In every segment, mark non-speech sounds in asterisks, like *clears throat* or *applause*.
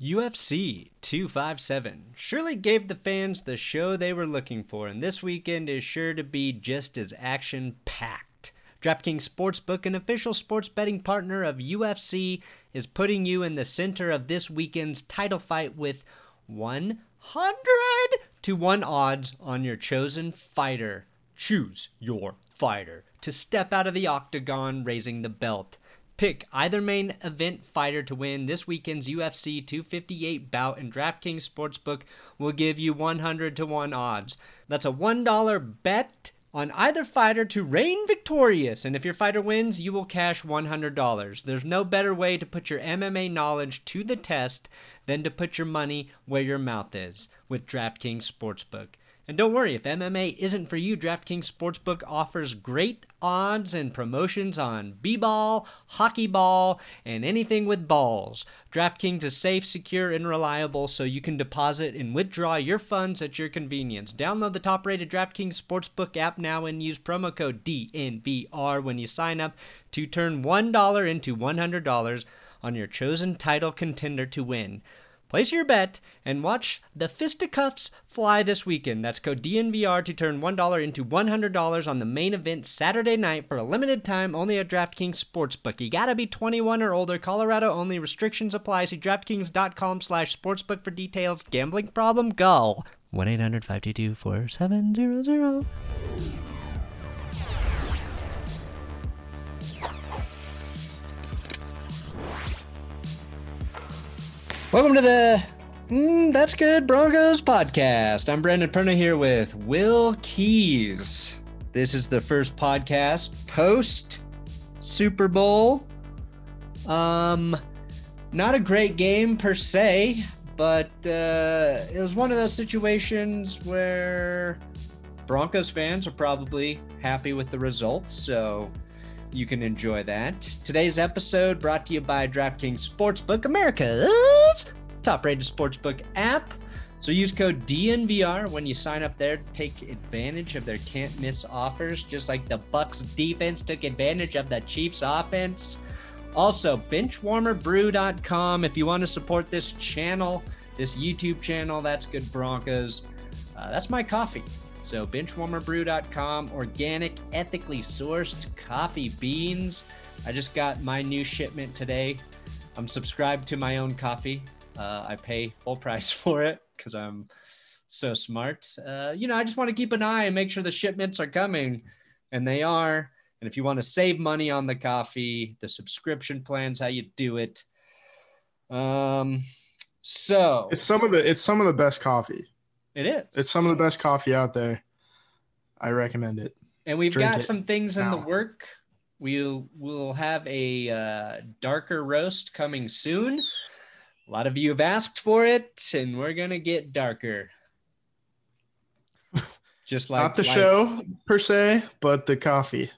UFC 257 surely gave the fans the show they were looking for, and this weekend is sure to be just as action packed. DraftKings Sportsbook, an official sports betting partner of UFC, is putting you in the center of this weekend's title fight with 100 to 1 odds on your chosen fighter. Choose your fighter to step out of the octagon raising the belt. Pick either main event fighter to win this weekend's UFC 258 bout, and DraftKings Sportsbook will give you 100 to 1 odds. That's a $1 bet on either fighter to reign victorious, and if your fighter wins, you will cash $100. There's no better way to put your MMA knowledge to the test than to put your money where your mouth is with DraftKings Sportsbook. And don't worry, if MMA isn't for you, DraftKings Sportsbook offers great odds and promotions on b-ball, hockey ball, and anything with balls. DraftKings is safe, secure, and reliable, so you can deposit and withdraw your funds at your convenience. Download the top-rated DraftKings Sportsbook app now and use promo code DNVR when you sign up to turn $1 into $100 on your chosen title contender to win. Place your bet and watch the fisticuffs fly this weekend. That's code DNVR to turn $1 into $100 on the main event Saturday night for a limited time only at DraftKings Sportsbook. You gotta be 21 or older. Colorado only. Restrictions apply. See DraftKings.com slash sportsbook for details. Gambling problem? Go. 1-800-522-4700. Welcome to the mm, That's Good Broncos podcast. I'm Brandon Perna here with Will Keys. This is the first podcast post Super Bowl. Um, not a great game per se, but uh, it was one of those situations where Broncos fans are probably happy with the results, so you can enjoy that. Today's episode brought to you by DraftKings Sportsbook, America's top-rated sportsbook app. So use code DNVR when you sign up there take advantage of their can't miss offers, just like the Bucks defense took advantage of the Chiefs offense. Also, benchwarmerbrew.com if you want to support this channel, this YouTube channel, that's good Broncos. Uh, that's my coffee. So benchwarmerbrew.com, organic, ethically sourced coffee beans. I just got my new shipment today. I'm subscribed to my own coffee. Uh, I pay full price *laughs* for it because I'm so smart. Uh, you know, I just want to keep an eye and make sure the shipments are coming, and they are. And if you want to save money on the coffee, the subscription plan's how you do it. Um, so it's some of the it's some of the best coffee. It is. It's some of the best coffee out there. I recommend it. And we've Drink got some things in the work. We'll we'll have a uh, darker roast coming soon. A lot of you have asked for it, and we're gonna get darker. *laughs* Just like Not the life. show per se, but the coffee.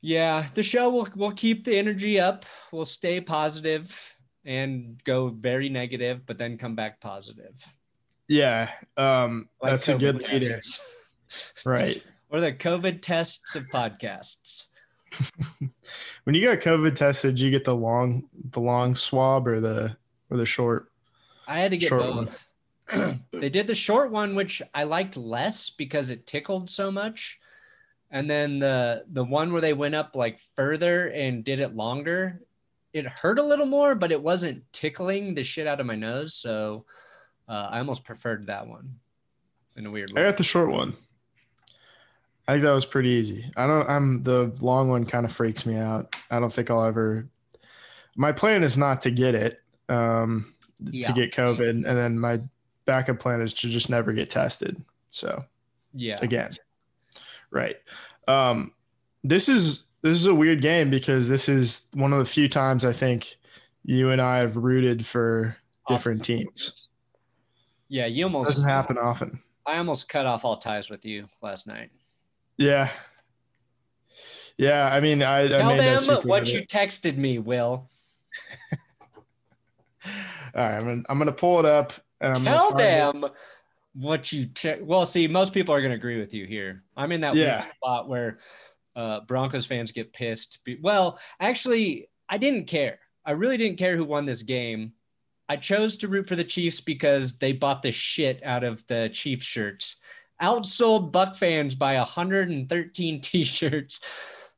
Yeah, the show will will keep the energy up. We'll stay positive and go very negative, but then come back positive. Yeah, um, Like that's a good COVID right. *laughs* What are the COVID tests of podcasts. *laughs* when you got COVID tested, did you get the long the long swab or the or the short? I had to get Short one. both. *clears throat* they did the short one, which I liked less because it tickled so much. And then the the one where they went up like further and did it longer, it hurt a little more, but it wasn't tickling the shit out of my nose. So uh, I almost preferred that one in a weird way. I got the short one. I think that was pretty easy. I don't. I'm the long one. Kind of freaks me out. I don't think I'll ever. My plan is not to get it. Um, Yeah. to get COVID, and then my backup plan is to just never get tested. So Yeah. again. Right. Um, this is this is a weird game because this is one of the few times I think you and I have rooted for different teams. Yeah, you almost Doesn't happen often. I almost cut off all ties with you last night. Yeah. Yeah, I mean, I, I Tell no them secret what you texted me, Will. *laughs* All right, I'm gonna I'm gonna pull it up and I'm Tell gonna it. them what you te- well see most people are going to agree with you here i'm in that Yeah. spot where uh, broncos fans get pissed well actually i didn't care i really didn't care who won this game i chose to root for the chiefs because they bought the shit out of the chiefs shirts outsold buck fans by 113 *laughs* t-shirts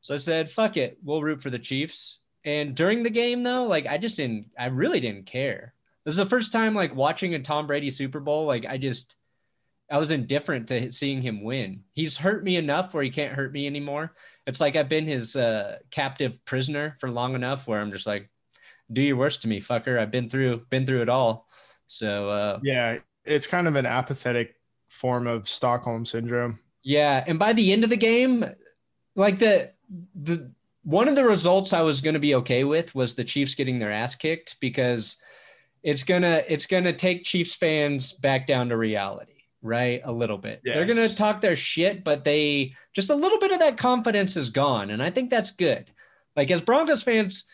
so i said fuck it we'll root for the chiefs and during the game though like i just didn't i really didn't care this is the first time like watching a Tom Brady Super Bowl. Like I just, I was indifferent to seeing him win. He's hurt me enough where he can't hurt me anymore. It's like I've been his uh, captive prisoner for long enough where I'm just like, do your worst to me, fucker. I've been through, been through it all. So uh, Yeah, it's kind of an apathetic form of Stockholm syndrome. yeah, and by the end of the game, like the the one of the results I was going to be okay with was the Chiefs getting their ass kicked because it's gonna it's gonna take Chiefs fans back down to reality, right? A little bit. They're gonna talk their shit, but they just a little bit of that confidence is gone, and I think that's good. Like as Broncos fans,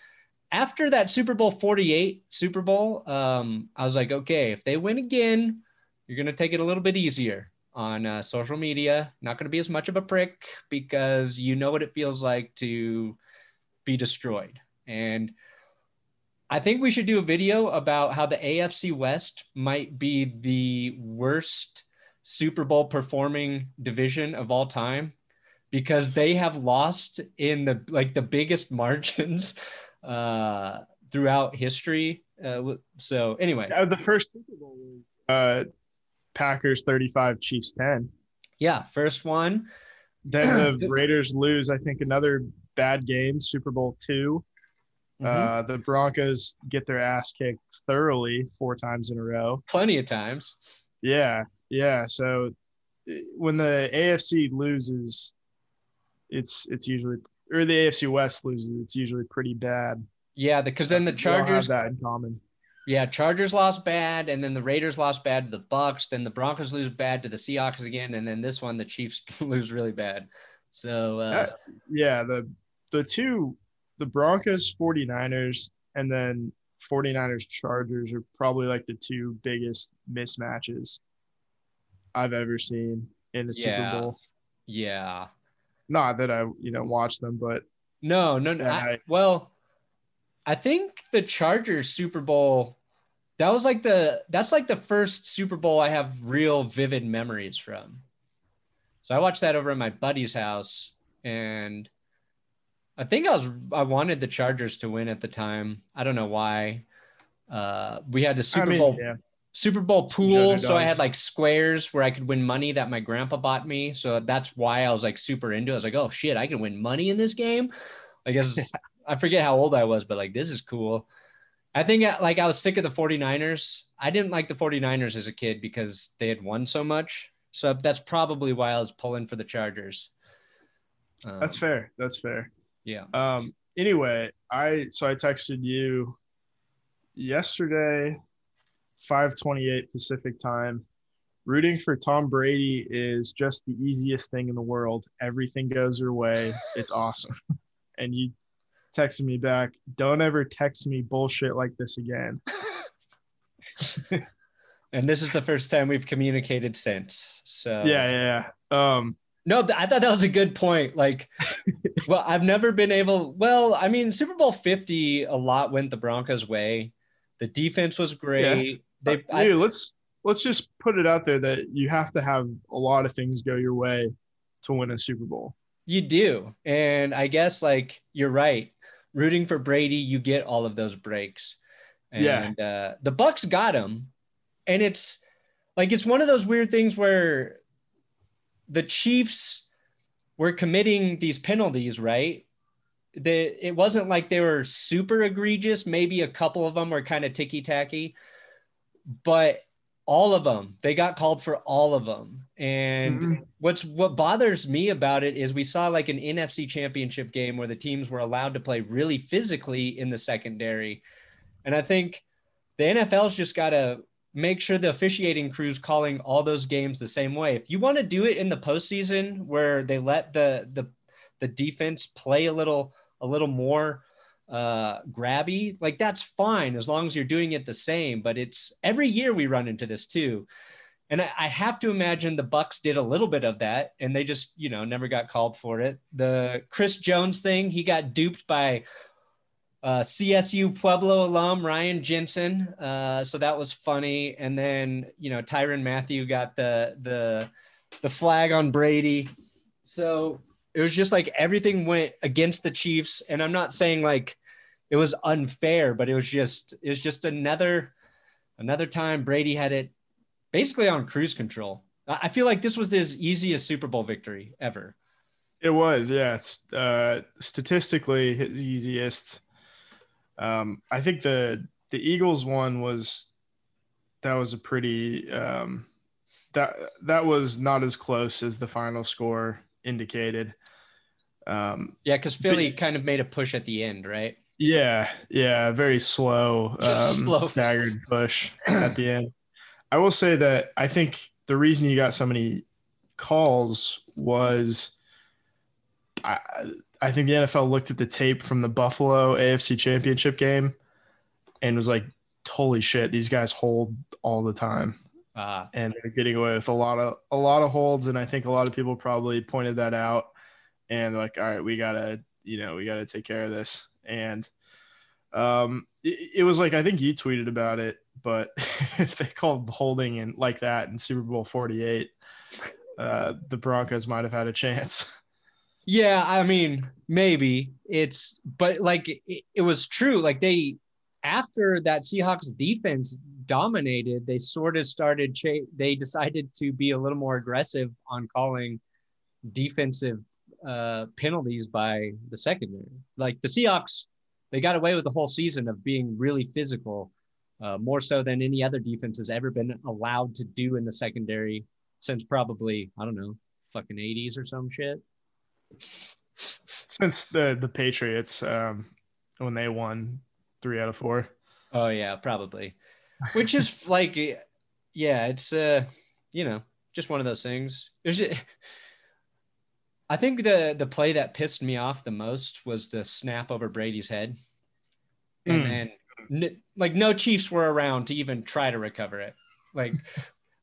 after that Super Bowl 48 Super Bowl, um, I was like, okay, if they win again, you're gonna take it a little bit easier on uh, social media. Not gonna be as much of a prick because you know what it feels like to be destroyed. And I think we should do a video about how the AFC West might be the worst Super Bowl performing division of all time because they have lost in the like the biggest *laughs* margins uh, throughout history. Uh, so anyway, Uh, the first Super Bowl was uh, Packers 35, Chiefs 10. yeah, first one. Then the *clears throat* Raiders lose, I think, another bad game, Super Bowl 2. Mhm. Uh, the Broncos get their ass kicked thoroughly four times in a row. Plenty of times. Yeah, yeah. So eh, when the AFC loses, it's it's usually or the AFC West loses, it's usually pretty bad. Yeah, because then the We all have Chargers that in common. Yeah, Chargers lost bad, and then the Raiders lost bad to the Bucks. Then the Broncos lose bad to the Seahawks again, and then this one the Chiefs *laughs* lose really bad. So uh, Yeah, the the two the Broncos 49ers and then 49ers Chargers are probably like the two biggest mismatches I've ever seen in a Yeah. Super Bowl. yeah, Not that I, you know, watch them, but no, no, no. I- I- well, I think the Chargers Super Bowl. That was like the that's like the first Super Bowl I have real vivid memories from. So I watched that over at my buddy's house, and I think I was I wanted the Chargers to win at the time. I don't know why. Uh, we had the Super I mean, Bowl yeah. Super Bowl pool. So I had like squares where I could win money that my grandpa bought me. So that's why I was like super into it. I was like, oh shit, I can win money in this game. I guess *laughs* I forget how old I was, but like this is cool. I think uh, like I was sick of the 49ers. I didn't like the 49ers as a kid because they had won so much. So that's probably why I was pulling for the Chargers. Um, That's fair. That's fair. Yeah. Um anyway, I so I texted you yesterday 528 Pacific time. Rooting for Tom Brady is just the easiest thing in the world. Everything goes your way. It's awesome. *laughs* And you texted me back, don't ever text me bullshit like this again. *laughs* And this is the first time we've communicated since. So Yeah, yeah, yeah. Um No, I thought that was a good point. Like, *laughs* well, I've never been able. Well, I mean, Super Bowl Fifty, a lot went the Broncos' way. The defense was great. They, I, dude, let's let's just put it out there that you have to have a lot of things go your way to win a Super Bowl. you do, and I guess like you're right. Rooting for Brady, you get all of those breaks. And, Yeah. uh, the Bucks got him, and it's like it's one of those weird things where the Chiefs were committing these penalties, right? The, it wasn't like they were super egregious. Maybe a couple of them were kind of ticky tacky, but all of them, they got called for all of them. And Mhm. what's what bothers me about it is we saw like an NFC championship game where the teams were allowed to play really physically in the secondary. And I think the NFL's just got to make sure the officiating crew's calling all those games the same way. If you want to do it in the postseason where they let the the the defense play a little a little more uh grabby like that's fine as long as you're doing it the same but it's every year we run into this too. And I, I, have to imagine the bucks did a little bit of that and they just you know never got called for it. The chris jones thing he got duped by uh, csu pueblo alum ryan jensen uh, so that was funny. And then you know tyrann Mathieu got the the the flag on brady. So it was just like everything went against the chiefs and i'm not saying like it was unfair but it was just it was just another another time brady had it basically on cruise control. I feel like this was his easiest Super Bowl victory ever. It was, yeah. Uh, statistically his easiest. Um, I think the the Eagles one was that was a pretty um, that that was not as close as the final score indicated. Um, yeah, because Philly but, kind of made a push at the end, right? Yeah, yeah, very slow, *laughs* um, slow. staggered push at the end. I will say that I think the reason you got so many calls was I I think the NFL looked at the tape from the Buffalo AFC Championship game and was like, "Holy shit, these guys hold all the time." Uh, and they're getting away with a lot of a lot of holds, and I think a lot of people probably pointed that out, and like, all right, we gotta, you know, we gotta take care of this. And um, it, it was like I think you tweeted about it but *laughs* if they called holding and like that in Super Bowl 48, uh, the Broncos might have had a chance. Yeah, I mean, maybe it's, but like it, it was true. Like they, after that Seahawks defense dominated, they sort of started, cha- they decided to be a little more aggressive on calling defensive uh, penalties by the secondary. Like the Seahawks, they got away with the whole season of being really physical uh, more so than any other defense has ever been allowed to do in the secondary since probably I don't know, fucking 80s or some shit. Since the the Patriots, um, when they won three out of four. Oh yeah, probably. Which is like, yeah, it's uh, you know, just one of those things. Just, I think the the play that pissed me off the most was the snap over Brady's head, and mm. then like no Chiefs were around to even try to recover it. Like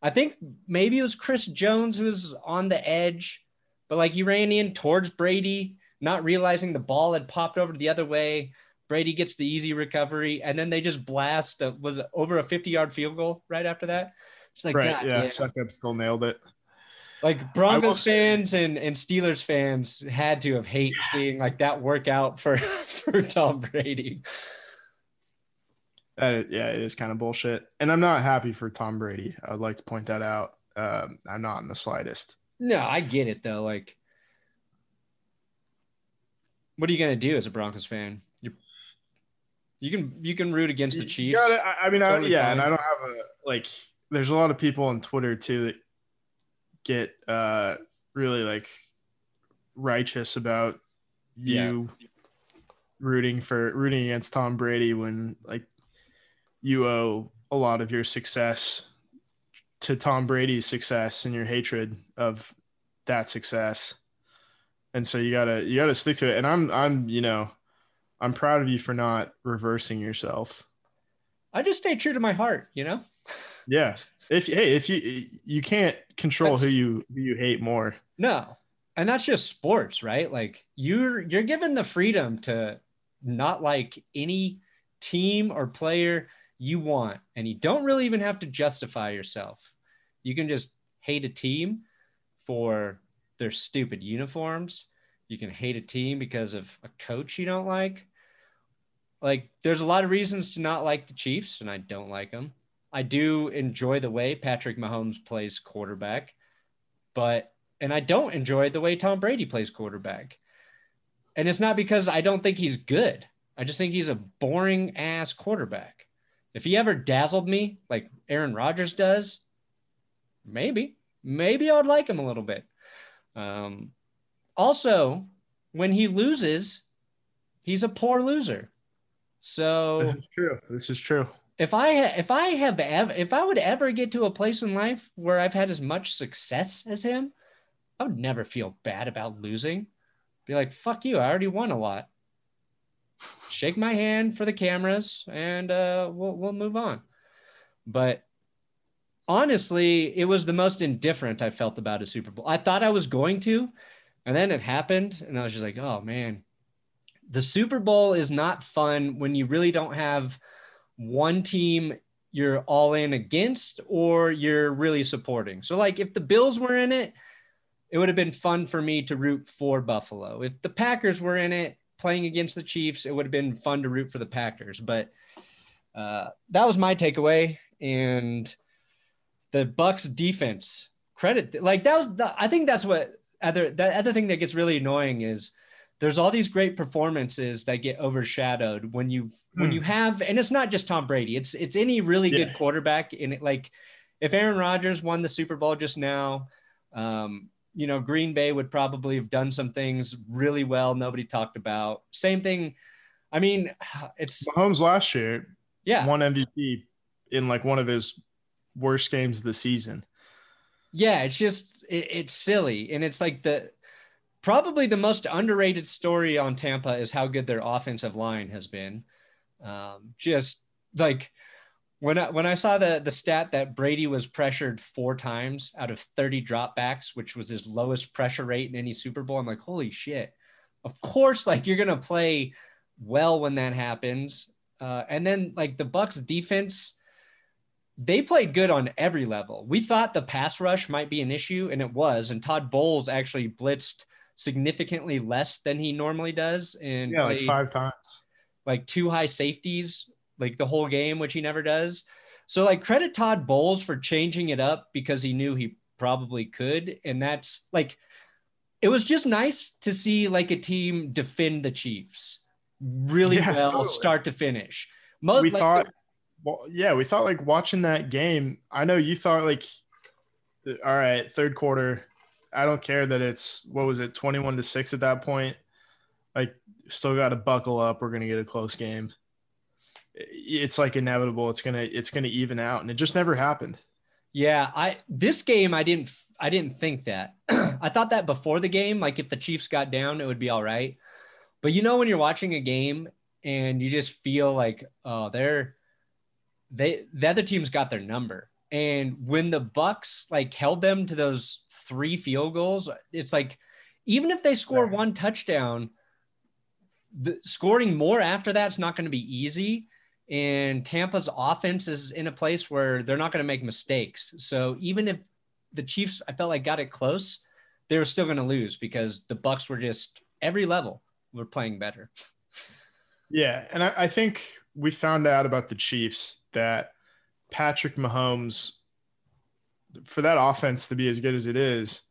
I think maybe it was Chris Jones who was on the edge, but like he ran in towards Brady, not realizing the ball had popped over the other way. Brady gets the easy recovery, and then they just blast. A, was over a fifty-yard field goal right after that. It's like, right, God, yeah, Succop still nailed it. Like Broncos fans and, and Steelers fans had to have hate yeah. seeing like that work out for *laughs* for Tom Brady. That yeah, it is kind of bullshit, and I'm not happy for Tom Brady. I would like to point that out. Um, I'm not in the slightest. No, I get it though. Like, what are you gonna do as a Broncos fan? You can you can root against the Chiefs. Gotta, I, I, mean, totally I, yeah, fine. and I don't have a like. There's a lot of people on Twitter too that get uh really like righteous about you yeah. rooting for rooting against Tom Brady when like you owe a lot of your success to Tom Brady's success and your hatred of that success. And so you gotta you gotta stick to it. And I'm I'm you know I'm proud of you for not reversing yourself. I just stay true to my heart, you know. Yeah. If hey, if you you can't control that's, who you who you hate more. No. And that's just sports, right? Like you're you're given the freedom to not like any team or player you want. And you don't really even have to justify yourself. You can just hate a team for their stupid uniforms. You can hate a team because of a coach you don't like. Like, there's a lot of reasons to not like the Chiefs, and I don't like them. I do enjoy the way Patrick Mahomes plays quarterback, but, and I don't enjoy the way Tom Brady plays quarterback. And it's not because I don't think he's good. I just think he's a boring ass quarterback. If he ever dazzled me like Aaron Rodgers does, maybe, maybe I would like him a little bit. Um, also, when he loses, he's a poor loser. So This is true. This is true. if I if I have ever if I would ever get to a place in life where I've had as much success as him, I would never feel bad about losing. Be like, fuck you, I already won a lot. Shake my hand for the cameras and uh, we'll we'll move on. But honestly, it was the most indifferent I felt about a Super Bowl. I thought I was going to, and then it happened, and I was just like, oh man. The Super Bowl is not fun when you really don't have one team you're all in against or you're really supporting. So, like, if the Bills were in it, it would have been fun for me to root for Buffalo. If the Packers were in it playing against the Chiefs, it would have been fun to root for the Packers. But uh, that was my takeaway. And the Bucks defense credit, like that was, the, I think that's what other, the other thing that gets really annoying is there's all these great performances that get overshadowed when you when you have and it's not just Tom Brady it's it's any really Yeah. good quarterback in it. Like if Aaron Rodgers won the Super Bowl just now um you know Green Bay would probably have done some things really well nobody talked about. Same thing I mean *sighs* it's Mahomes last year yeah. won MVP in like one of his worst games of the season. yeah it's just it, it's silly. And it's like the probably the most underrated story on Tampa is how good their offensive line has been. Um, just like when I, when I saw the the stat that Brady was pressured four times out of 30 dropbacks, which was his lowest pressure rate in any Super Bowl, I'm like, holy shit! Of course, like you're gonna play well when that happens. Uh, and then like the Bucks defense, they played good on every level. We thought the pass rush might be an issue, and it was. And Todd Bowles actually blitzed significantly less than he normally does, and Yeah, like five times. like two high safeties like the whole game, which he never does. So like credit Todd Bowles for changing it up because he knew he probably could, and that's like it was just nice to see like a team defend the Chiefs really *laughs* Yeah, well, totally. start to finish. Most we like, thought well yeah we thought like watching that game i know you thought like all right third quarter i don't care that it's what was it 21 to 6 at that point like still got to buckle up we're gonna get a close game it's like inevitable it's gonna it's gonna even out and it just never happened Yeah, I this game I didn't I didn't think that. *clears throat* I thought that before the game, like if the Chiefs got down, it would be all right. But you know when you're watching a game and you just feel like, oh, they're they the other team's got their number. And when the Bucks like held them to those three field goals, it's like even if they score Right. one touchdown, the scoring more after that's not going to be easy and Tampa's offense is in a place where they're not going to make mistakes. So even if the Chiefs, I felt like got it close, they were still going to lose because the Bucks were just every level were playing better. Yeah, and I, I think we found out about the Chiefs that Patrick Mahomes, for that offense to be as good as it is,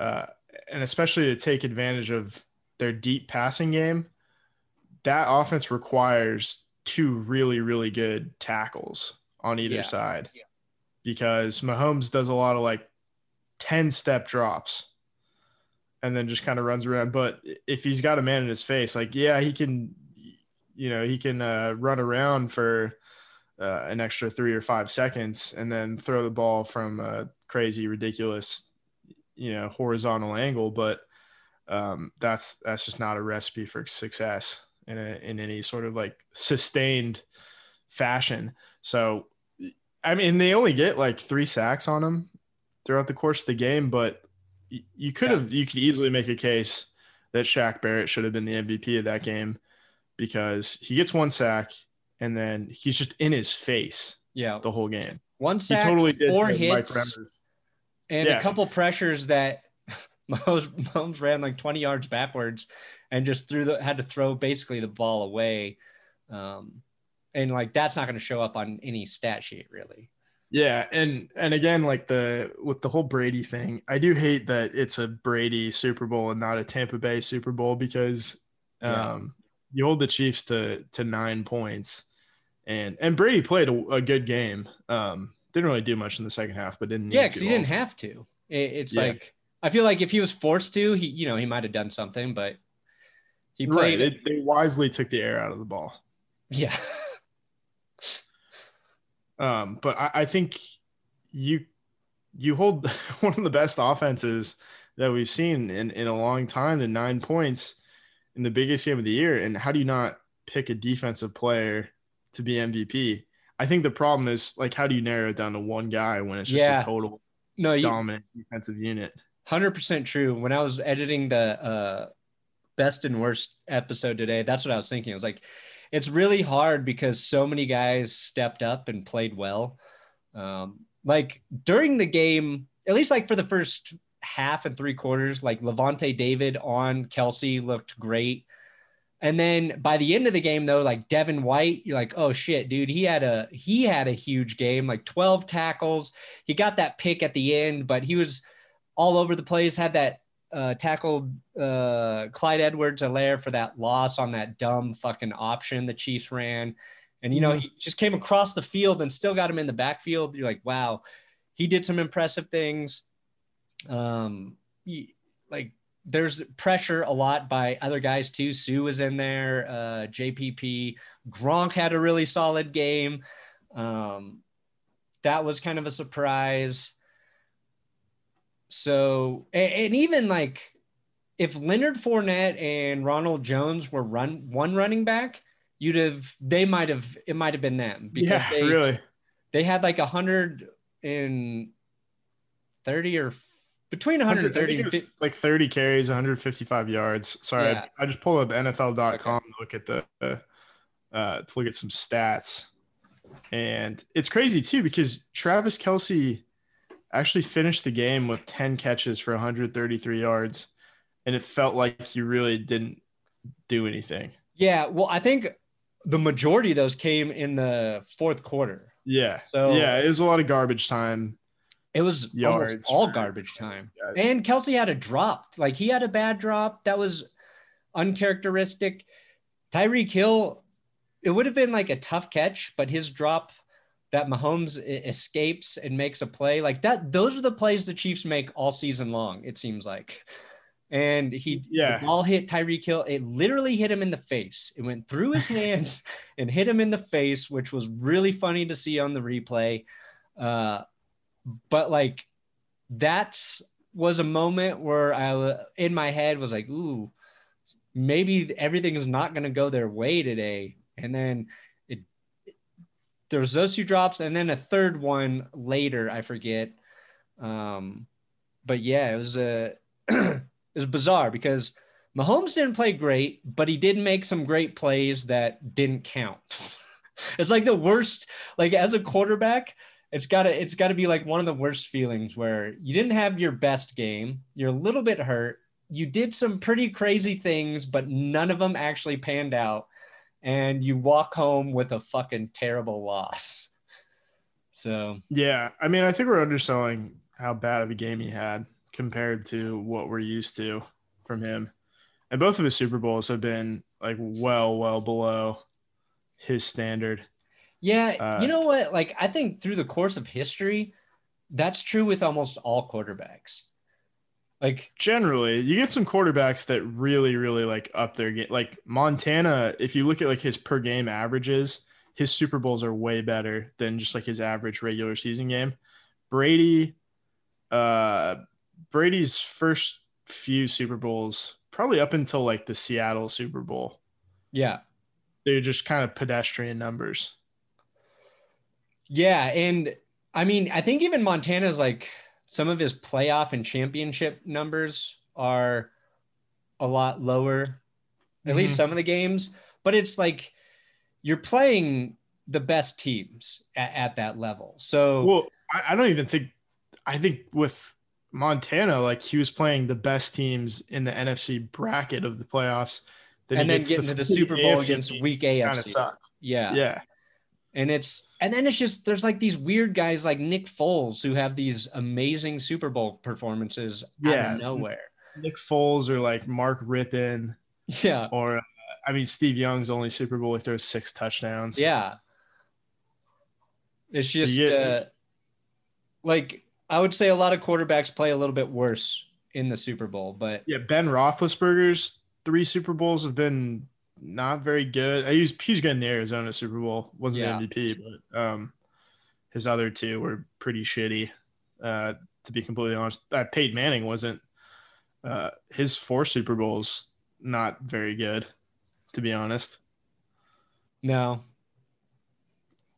uh, and especially to take advantage of their deep passing game, that offense requires two really, really good tackles on either Yeah. side. Yeah. Because Mahomes does a lot of like 10 step drops and then just kind of runs around. But if he's got a man in his face, like, yeah, he can, you know, he can uh, run around for uh, an extra three or five seconds and then throw the ball from a crazy, ridiculous, you know, horizontal angle. But um, that's that's just not a recipe for success in a, in any sort of like sustained fashion. So, I mean, they only get like three sacks on him throughout the course of the game, but you could Yeah. have you could easily make a case that Shaq Barrett should have been the MVP of that game because he gets one sack and then he's just in his face Yeah, the whole game. one He sack, totally did four hits, and Yeah. a couple pressures that *laughs* Mahomes, Mahomes ran like 20 yards backwards and just threw the had to throw basically the ball away. Um, and like that's not going to show up on any stat sheet really. Yeah, and and again, like the with the whole Brady thing, I do hate that it's a Brady Super Bowl and not a Tampa Bay Super Bowl because Yeah. um, you hold the Chiefs to to nine points, and and Brady played a, a good game. Um, didn't really do much in the second half, but didn't. Yeah, because he didn't also. have to. It, it's Yeah. like I feel like if he was forced to, he you know he might have done something, but he Right, played. they, they wisely took the air out of the ball. Yeah. *laughs* Um, but I, I think you you hold *laughs* one of the best offenses that we've seen in, in a long time to nine points in the biggest game of the year. And how do you not pick a defensive player to be MVP? I think the problem is like how do you narrow it down to one guy when it's just Yeah. a total no, you, dominant defensive unit? Hundred percent true. When I was editing the uh, best and worst episode today, that's what I was thinking. I was like, it's really hard because so many guys stepped up and played well. Um, like during the game, at least like for the first half and three quarters, like Lavonte David on Kelce looked great. And then by the end of the game, though, like Devin White, you're like, oh shit, dude, he had a he had a huge game, like 12 tackles. He got that pick at the end, but he was all over the place. Had that uh, tackled uh, Clyde Edwards-Helaire for that loss on that dumb fucking option the Chiefs ran. And, you know, he just came across the field and still got him in the backfield. You're like, wow, he did some impressive things. Um, he- like, there's pressure a lot by other guys too. Suh was in there, uh, JPP. Gronk had a really solid game. Um, that was kind of a surprise. So, and, and even like if Leonard Fournette and Ronald Jones were run one running back, you'd have they might have it might have been them because yeah, they really. they had like a hundred and thirty or between 130 and it was 50 like 30 carries, 155 yards. Sorry, Yeah. I, I just pulled up NFL.com to look at the uh, uh, to look at some stats, and it's crazy too because Travis Kelce actually finished the game with 10 catches for 133 yards, and it felt like he really didn't do anything. Yeah, well, I think the majority of those came in the fourth quarter. Yeah, So- yeah, it was a lot of garbage time. It was Yards almost all garbage time. guys. And Kelce had a drop. Like he had a bad drop that was uncharacteristic. Tyreek Hill, it would have been like a tough catch, but his drop that Mahomes escapes and makes a play like that. Those are the plays the Chiefs make all season long. It seems like. And he, Yeah. the ball hit Tyreek Hill. It literally hit him in the face. It went through his *laughs* hands and hit him in the face, which was really funny to see on the replay. Uh, but like that's was a moment where I in my head was like, ooh, maybe everything is not going to go their way today. And then it there was those two drops, and then a third one later, I forget. Um, but yeah, it was a *clears throat* it was bizarre because Mahomes didn't play great, but he did make some great plays that didn't count. *laughs* it's like the worst, like as a quarterback, it's gotta it's gotta be like one of the worst feelings where you didn't have your best game, you're a little bit hurt, you did some pretty crazy things, but none of them actually panned out, and you walk home with a fucking terrible loss. So Yeah, I mean, I think we're underselling how bad of a game he had compared to what we're used to from him. And both of his Super Bowls have been like well, well below his standard. Yeah, Uh, you know what? Like, I think through the course of history, that's true with almost all quarterbacks. Like, Generally, you get some quarterbacks that really, really like up their game. Like Montana, if you look at like his per game averages, his Super Bowls are way better than just like his average regular season game. Brady, uh, Brady's first few Super Bowls, probably up until like the Seattle Super Bowl, yeah, they're just kind of pedestrian numbers. Yeah, and I mean, I think even Montana's like some of his playoff and championship numbers are a lot lower, at least Mhm. some of the games. But it's like you're playing the best teams at, at that level. So Well, I, I don't even think. I think with Montana, like he was playing the best teams in the NFC bracket of the playoffs. he and then getting to the Super Bowl AFC against weak AFC. sucks. Yeah. Yeah, And it's and then it's just there's like these weird guys like Nick Foles who have these amazing Super Bowl performances out Yeah. of nowhere. Nick Foles or like Mark Rypien Yeah. or uh, I mean Steve Young's only Super Bowl he throws six touchdowns. Yeah. It's So just you- uh, like I would say a lot of quarterbacks play a little bit worse in the Super Bowl, but yeah. Ben Roethlisberger's three Super Bowls have been not very good. He was he was good in the Arizona Super Bowl, wasn't Yeah. the MVP, but um, his other two were pretty shitty. Uh, to be completely honest, uh, Peyton Manning wasn't. Uh, his four Super Bowls not very good, to be honest. No.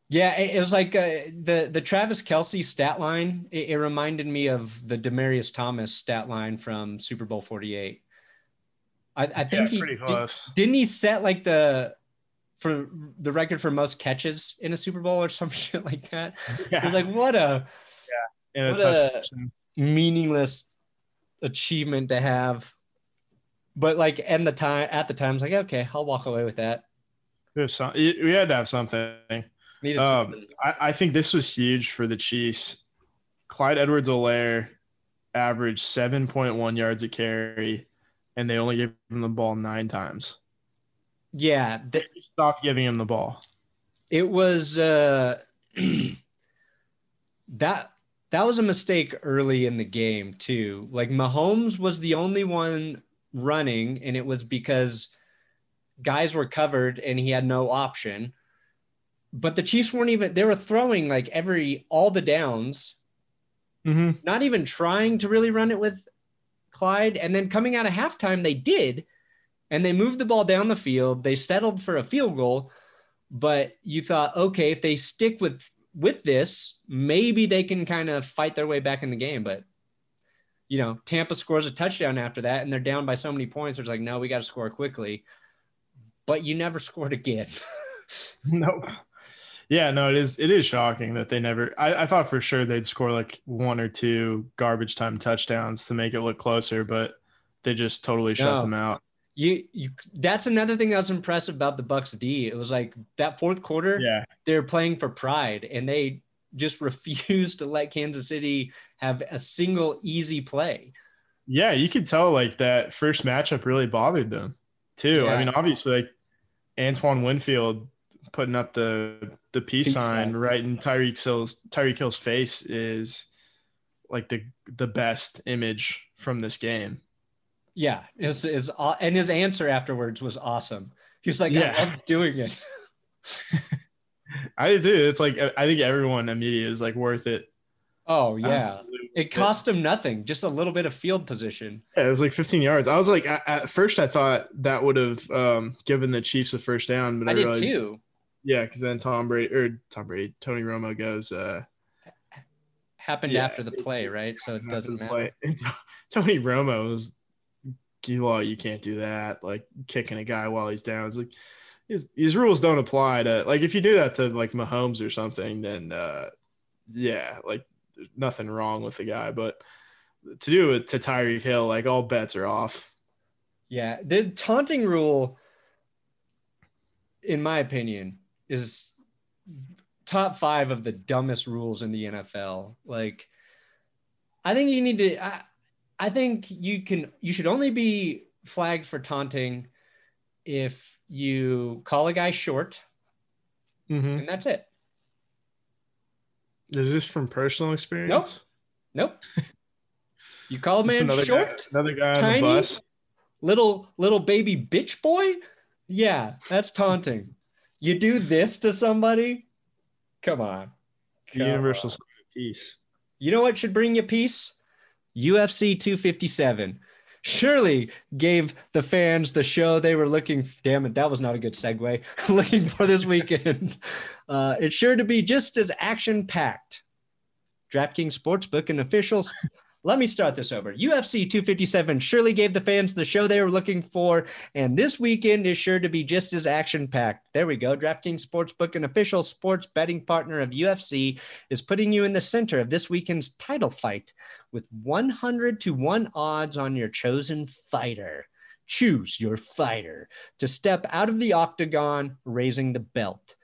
Yeah, it, it was like uh, the the Travis Kelce stat line. It, it reminded me of the Demaryius Thomas stat line from Super Bowl Forty Eight. I, I think Yeah, he pretty did- close. didn't he set like the for the record for most catches in a Super Bowl or *laughs* some shit like that. yeah, like what a and a what a- meaningless achievement to have. But like and the time at the time, I was like, okay, I'll walk away with that. Some- we had to have something. Um, something. I, I think this was huge for the Chiefs. Clyde Edwards-Helaire averaged 7.1 yards a carry, and they only gave him the ball nine times. yeah, th- They stopped giving him the ball. it was uh *clears throat* that that was a mistake early in the game too. Like Mahomes was the only one running, and it was because guys were covered and he had no option. But the Chiefs weren't even they were throwing like every all the downs, Mm-hmm. not even trying to really run it with Clyde. And then coming out of halftime, they did, and they moved the ball down the field. They settled for a field goal, but you thought, okay, if they stick with with this, maybe they can kind of fight their way back in the game. But you know, Tampa scores a touchdown after that, and they're down by so many points. It's like, no, we got to score quickly. But you never *laughs* scored again. Nope. Yeah, no, it is. It is shocking that they never. I, I thought for sure they'd score like one or two garbage time touchdowns to make it look closer, but they just totally shut No. them out. you, you, that's another thing that was impressive about the Bucks D. It was like that fourth quarter. Yeah, they're playing for pride and they just *laughs* refuse to let Kansas City have a single easy play. yeah, you could tell like that first matchup really bothered them too. Yeah. I mean, obviously, like Antoine Winfield putting up the the peace Peace sign sign. right in Tyreek Hill's Tyreek Hill's face is like the the best image from this game. Yeah, is is and his answer afterwards was awesome. He was like, Yeah. "I love doing it." *laughs* I did too. It's like I think everyone immediately is like worth it. Oh yeah, Absolutely. it cost him nothing, just a little bit of field position. Yeah, it was like 15 yards. I was like, at, at first, I thought that would have um, given the Chiefs a first down, but I, I did realized, too. Yeah, because then Tom Brady or Tom Brady, Tony Romo goes, uh, Happened Yeah. after the play, right? So it doesn't matter. Tony Romo was, well, you can't do that, like kicking a guy while he's down. It's like these, these rules don't apply to like if you do that to like Mahomes or something, then uh, yeah, like nothing wrong with the guy, but to do it to Tyreek Hill, like all bets are off. Yeah, the taunting rule, in my opinion, is top five of the dumbest rules in the NFL. Like, I think you need to. I, I think you can. You should only be flagged for taunting if you call a guy short, Mm-hmm. and that's it. Is this from personal experience? Nope. Nope. *laughs* You call a man another short, guy, another guy tiny? on the bus. little little baby bitch boy. Yeah, that's taunting. You do this to somebody. Come on. Come universal on. peace. You know what should bring you peace? UFC 257. Surely gave the fans the show they were looking. Damn it, that was not a good segue. *laughs* looking for this weekend. *laughs* Uh, it's sure to be just as action packed. DraftKings Sportsbook and officials. Let me start this over. UFC 257 surely gave the fans the show they were looking for, and this weekend is sure to be just as action packed. There we go. DraftKings Sportsbook, an official sports betting partner of UFC, is putting you in the center of this weekend's title fight with 100 to 1 odds on your chosen fighter. Choose your fighter to step out of the octagon, raising the belt.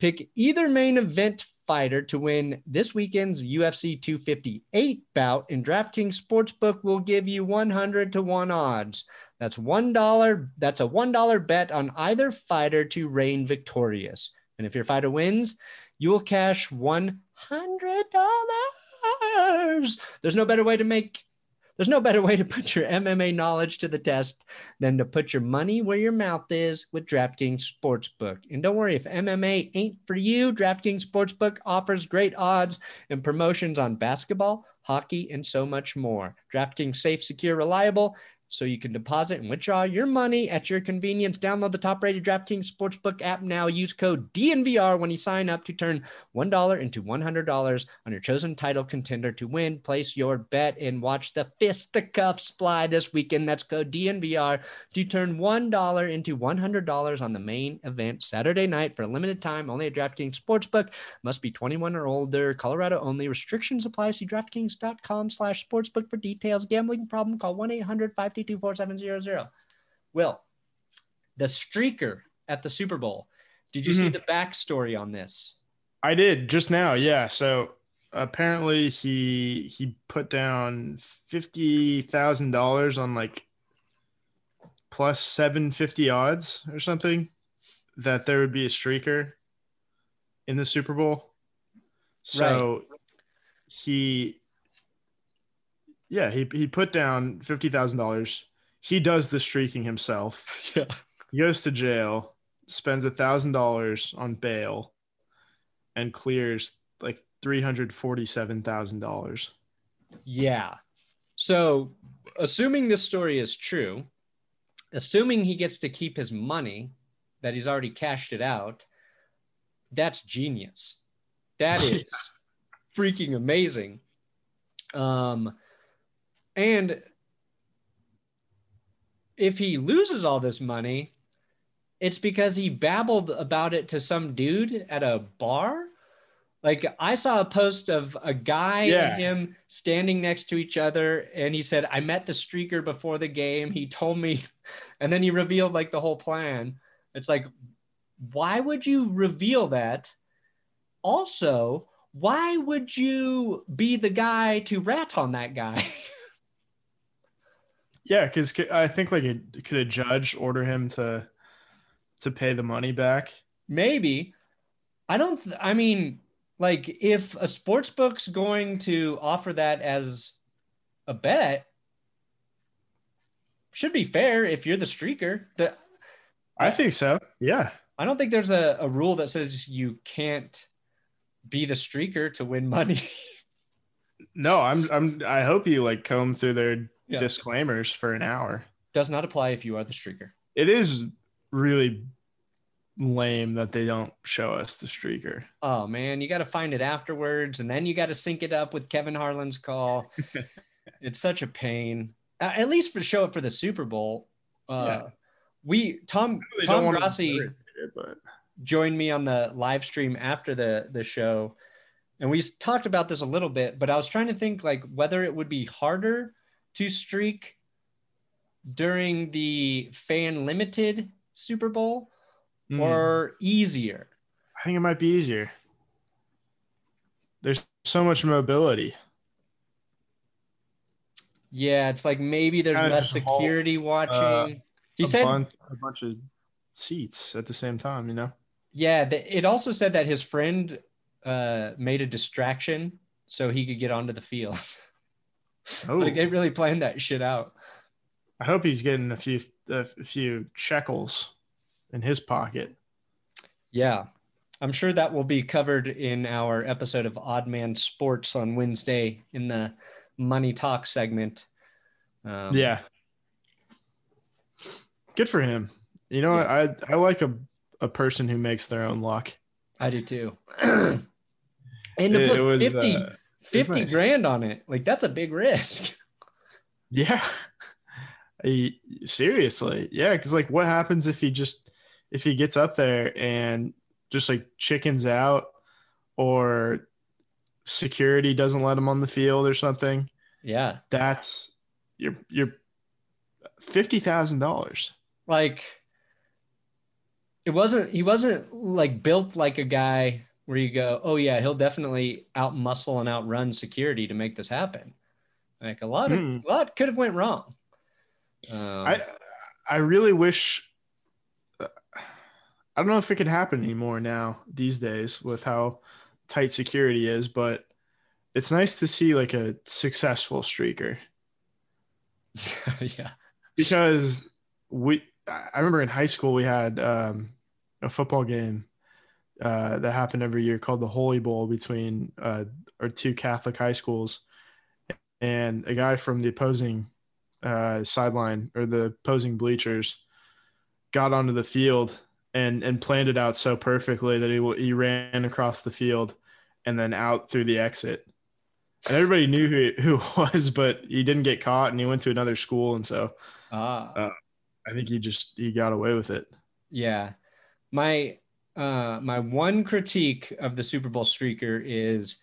Pick either main event fighter to win this weekend's UFC 258 bout, and DraftKings Sportsbook will give you 100 to 1 odds. That's $1. That's a $1 bet on either fighter to reign victorious. And if your fighter wins, you will cash $100. There's no better way to make There's no better way to put your MMA knowledge to the test than to put your money where your mouth is with DraftKings Sportsbook. And don't worry, if MMA ain't for you, DraftKings Sportsbook offers great odds and promotions on basketball, hockey, and so much more. DraftKings safe, secure, reliable so you can deposit and withdraw your money at your convenience. Download the top rated DraftKings Sportsbook app now. Use code DNVR when you sign up to turn $1 into $100 on your chosen title contender to win. Place your bet and watch the fisticuffs fly this weekend. That's code DNVR to turn $1 into $100 on the main event Saturday night for a limited time only at DraftKings Sportsbook. Must be 21 or older. Colorado only. Restrictions apply. See DraftKings.com slash sportsbook for details. Gambling problem? Call 1-800-5 24700. Will, the streaker at the Super Bowl. Did you mm-hmm. see the backstory on this? I did just now. Yeah. So apparently he he put down fifty thousand dollars on like plus seven fifty odds or something that there would be a streaker in the Super Bowl. So right. he yeah, he he put down fifty thousand dollars. He does the streaking himself. *laughs* Yeah. He goes to jail, spends a thousand dollars on bail, and clears like three hundred forty-seven thousand dollars. Yeah. So, assuming this story is true, assuming he gets to keep his money that he's already cashed it out, that's genius. That *laughs* is freaking amazing. Um, and if he loses all this money, it's because he babbled about it to some dude at a bar. Like I saw a post of a guy yeah. and him standing next to each other, and he said, "I met the streaker before the game. He told me," *laughs* and then he revealed like the whole plan. It's like, why would you reveal that? Also, why would you be the guy to rat on that guy? *laughs* Yeah, because I think like it, could a judge order him to to pay the money back? Maybe. I don't. Th- I mean, like if a sports book's going to offer that as a bet, should be fair if you're the streaker. The, I think so. Yeah. I don't think there's a, a rule that says you can't be the streaker to win money. *laughs* no, I'm I'm I hope you like comb through their yeah. disclaimers for an hour. Does not apply if you are the streaker. It is really lame that they don't show us the streaker. Oh man, you got to find it afterwards, and then you got to sync it up with Kevin Harlan's call. *laughs* it's such a pain. Uh, at least for show it for the Super Bowl. Uh, yeah. We Tom Tom Grossi it, but... joined me on the live stream after the the show, and we talked about this a little bit. But I was trying to think like whether it would be harder to streak during the fan limited Super Bowl mm. or easier? I think it might be easier. There's so much mobility. Yeah, it's like maybe there's less security whole, watching. Uh, he said bunch, a bunch of seats at the same time, you know? Yeah, it also said that his friend uh, made a distraction so he could get onto the field. *laughs* Oh. like they really planned that shit out. I hope he's getting a few a few shekels in his pocket. Yeah. I'm sure that will be covered in our episode of Odd Man Sports on Wednesday in the money talk segment. Um, yeah. Good for him. You know, yeah. I I like a a person who makes their own luck. I do too. *clears throat* and to it, put it was, 50, uh, 50 nice. grand on it. Like that's a big risk. *laughs* Yeah. *laughs* Seriously. Yeah. Cause like what happens if he just, if he gets up there and just like chickens out or security doesn't let him on the field or something. Yeah. That's you're, you're $50,000. Like it wasn't, he wasn't like built like a guy where you go, oh yeah, he'll definitely out muscle and outrun security to make this happen. Like a lot of mm. a lot could have went wrong. Um, I I really wish. Uh, I don't know if it could happen anymore now these days with how tight security is, but it's nice to see like a successful streaker. *laughs* yeah. because we I remember in high school we had um, a football game uh, that happened every year called the Holy Bowl between uh, our two Catholic high schools, and a guy from the opposing uh, sideline or the opposing bleachers got onto the field and and planned it out so perfectly that he he ran across the field and then out through the exit. And everybody knew who he, who it *laughs* was, but he didn't get caught, and he went to another school, and so Ah. Uh, I think he just he got away with it. Yeah. My uh my one critique of the Super Bowl streaker is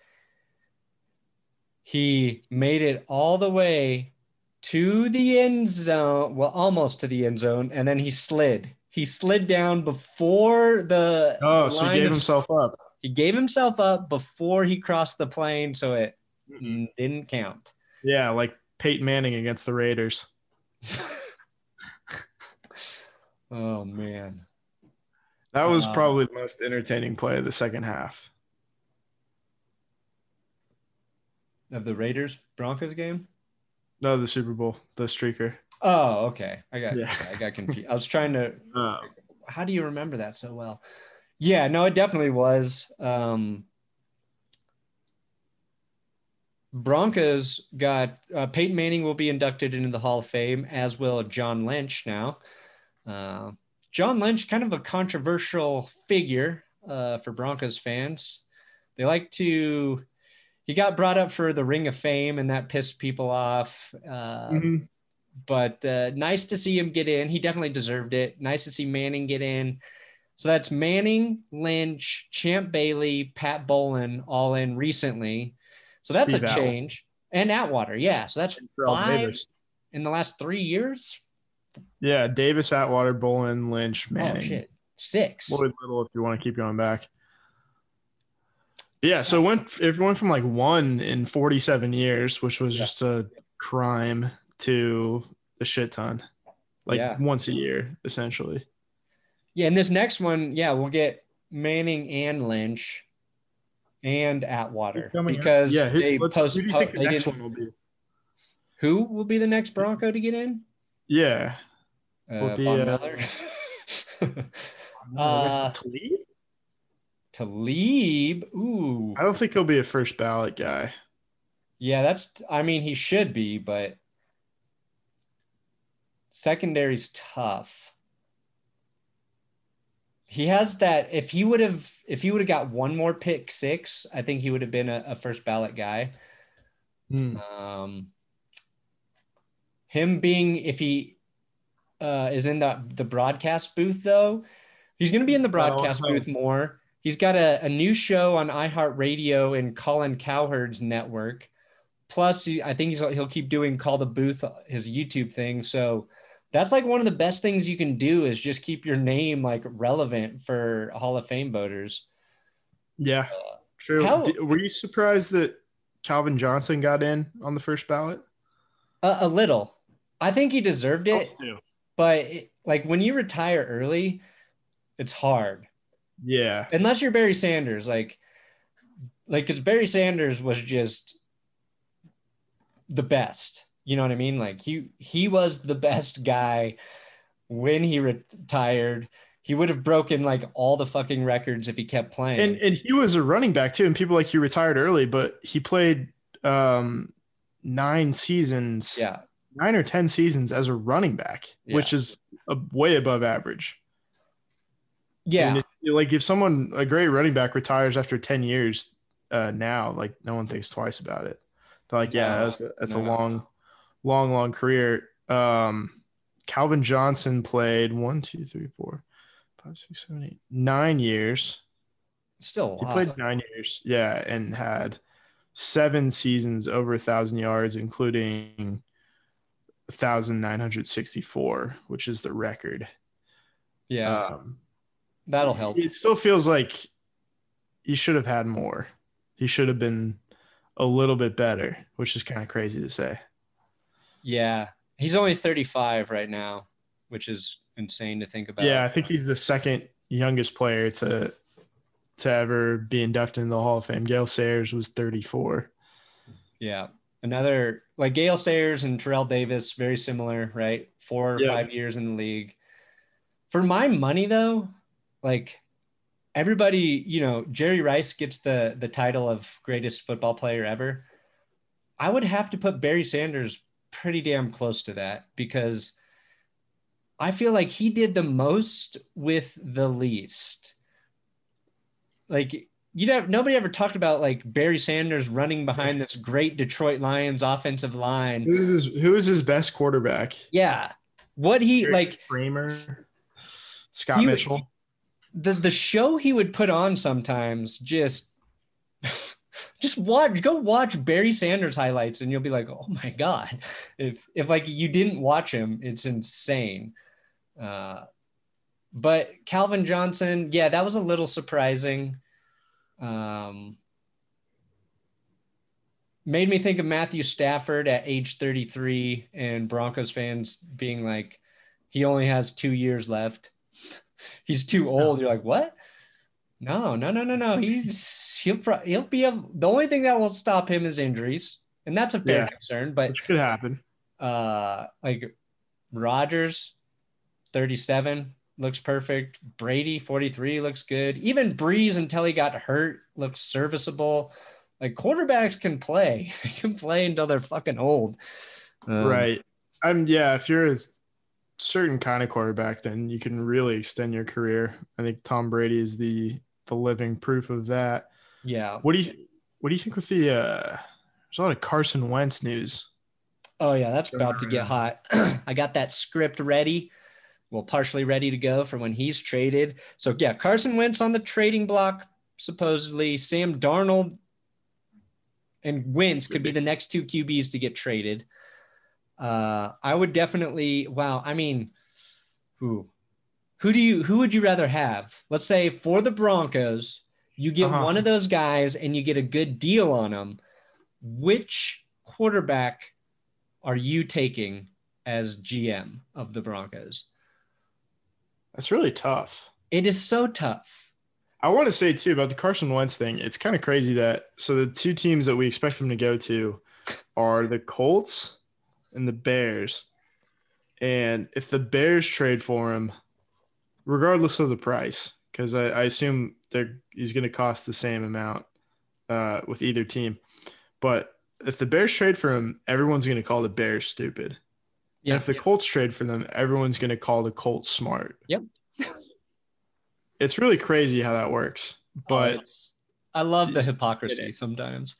he made it all the way to the end zone, well almost to the end zone, and then he slid. He slid down before the Oh, so he gave of- himself up. he gave himself up before he crossed the plane, so it Mm-hmm. didn't count. Yeah, like Peyton Manning against the Raiders. *laughs* Oh man. That was Uh, probably the most entertaining play of the second half. Of the Raiders Broncos game? No, the Super Bowl, the streaker. Oh, okay. I got Yeah. I got confused. I was trying to *laughs* Uh, how do you remember that so well? Yeah, no, it definitely was. Um, Broncos got uh, Peyton Manning will be inducted into the Hall of Fame, as will John Lynch now. Uh, John Lynch, kind of a controversial figure uh, for Broncos fans. They like to. He got brought up for the Ring of Fame, and that pissed people off. Uh, mhm. but uh, nice to see him get in. He definitely deserved it. Nice to see Manning get in. So that's Manning, Lynch, Champ Bailey, Pat Bowlen all in recently. So that's Steve a change. And Atwater, yeah. So that's five in the last three years. Yeah, Davis, Atwater, Bowlen, Lynch, oh, Manning. Oh shit, six. Floyd Little, if you want to keep going back. Yeah, so it went it went from like one in 47 years, which was Yeah. just a crime, to a shit ton, like Yeah. once a year, essentially. Yeah, and this next one, yeah, we'll get Manning and Lynch and Atwater because yeah, who, they post. who do you think the next one will be? Who will be the next Bronco to get in? Yeah, Uh, be, Von uh, Miller. *laughs* Uh, guess Talib? Talib. Ooh. I don't think he'll be a first ballot guy. Yeah, that's I mean he should be, but secondary's tough. He has that if he would have if he would have got one more pick six, I think he would have been a, a first ballot guy. Hmm. Um him being if he uh is in the the broadcast booth though, he's gonna be in the broadcast booth more. He's got a, a new show on iHeartRadio and Colin Cowherd's network. Plus, he, I think he's, he'll keep doing Call the Booth, his YouTube thing. So that's like one of the best things you can do is just keep your name like relevant for Hall of Fame voters. Yeah, true. how- Di- were you surprised that Calvin Johnson got in on the first ballot? A, a little. I think he deserved it, too. But it, like when you retire early, it's hard. Yeah, unless you're Barry Sanders, like, like because Barry Sanders was just the best. You know what I mean? Like he he was the best guy when he retired. He would have broken like all the fucking records if he kept playing. and and he was a running back too. And people like he retired early, but he played um nine seasons. yeah, nine or ten seasons as a running back, which is a, way above average. yeah, it- like if someone a great running back retires after ten years, uh, now like no one thinks twice about it. They're like, yeah, No, that's a, that's a no. long, long, long career. Um, Calvin Johnson played one, two, three, four, five, six, seven, eight, nine years. still a He played nine years, yeah, and had seven seasons over a thousand yards, including thousand nine hundred sixty-four, which is the record. yeah, Um, that'll help. It still feels like he should have had more. He should have been a little bit better, which is kind of crazy to say. Yeah, he's only 35 right now, which is insane to think about. Yeah, I think he's the second youngest player to to ever be inducted into the Hall of Fame. Gale Sayers was 34. yeah. Another like Gale Sayers and Terrell Davis, very similar, right? Four or Yeah. five years in the league. For my money, though, like everybody, you know, Jerry Rice gets the the title of greatest football player ever. I would have to put Barry Sanders pretty damn close to that because I feel like he did the most with the least. Like you know, nobody ever talked about like Barry Sanders running behind this great Detroit Lions offensive line. Who is his Who is his best quarterback? Yeah. What he like Kramer, Scott He- Mitchell. the the show he would put on sometimes just *laughs* just watch go watch Barry Sanders highlights and you'll be like, "Oh my god." If if like you didn't watch him, it's insane. Uh but Calvin Johnson, yeah, that was a little surprising. Um made me think of Matthew Stafford at age 33 and Broncos fans being like he only has 2 years left. *laughs* He's too old. You're like, "What?" No, no, no, no, no. He's he'll pro- he'll be a, the only thing that will stop him is injuries, and that's a fair Yeah. concern. But Which could happen. uh, like Rodgers, thirty-seven looks perfect. Brady, forty-three looks good. Even Brees until he got hurt looks serviceable. Like quarterbacks can play. *laughs* They can play until they're fucking old. Um, right. I'm yeah. If you're a certain kind of quarterback, then you can really extend your career. I think Tom Brady is the the living proof of that. Yeah. What do you What do you think with the? uh There's a lot of Carson Wentz news. Oh yeah, that's about to get hot. *clears throat* I got that script ready. Well, partially ready to go for when he's traded. So yeah, Carson Wentz on the trading block, supposedly. Sam Darnold and Wentz could be the next two QBs to get traded. Uh, I would definitely. Wow, I mean, who, who do you, who would you rather have? Let's say for the Broncos, you get Uh-huh. one of those guys and you get a good deal on them. Which quarterback are you taking as GM of the Broncos? That's really tough. It is so tough. I want to say too about the Carson Wentz thing. It's kind of crazy that so the two teams that we expect him to go to are the Colts and the Bears. And if the Bears trade for him, regardless of the price, because I, I assume they're he's going to cost the same amount uh, with either team, but if the Bears trade for him, everyone's going to call the Bears stupid. Yeah. And if the Colts trade for them, everyone's going to call the Colts smart. Yep. *laughs* it's really crazy how that works. Oh, but It's- I love the hypocrisy sometimes.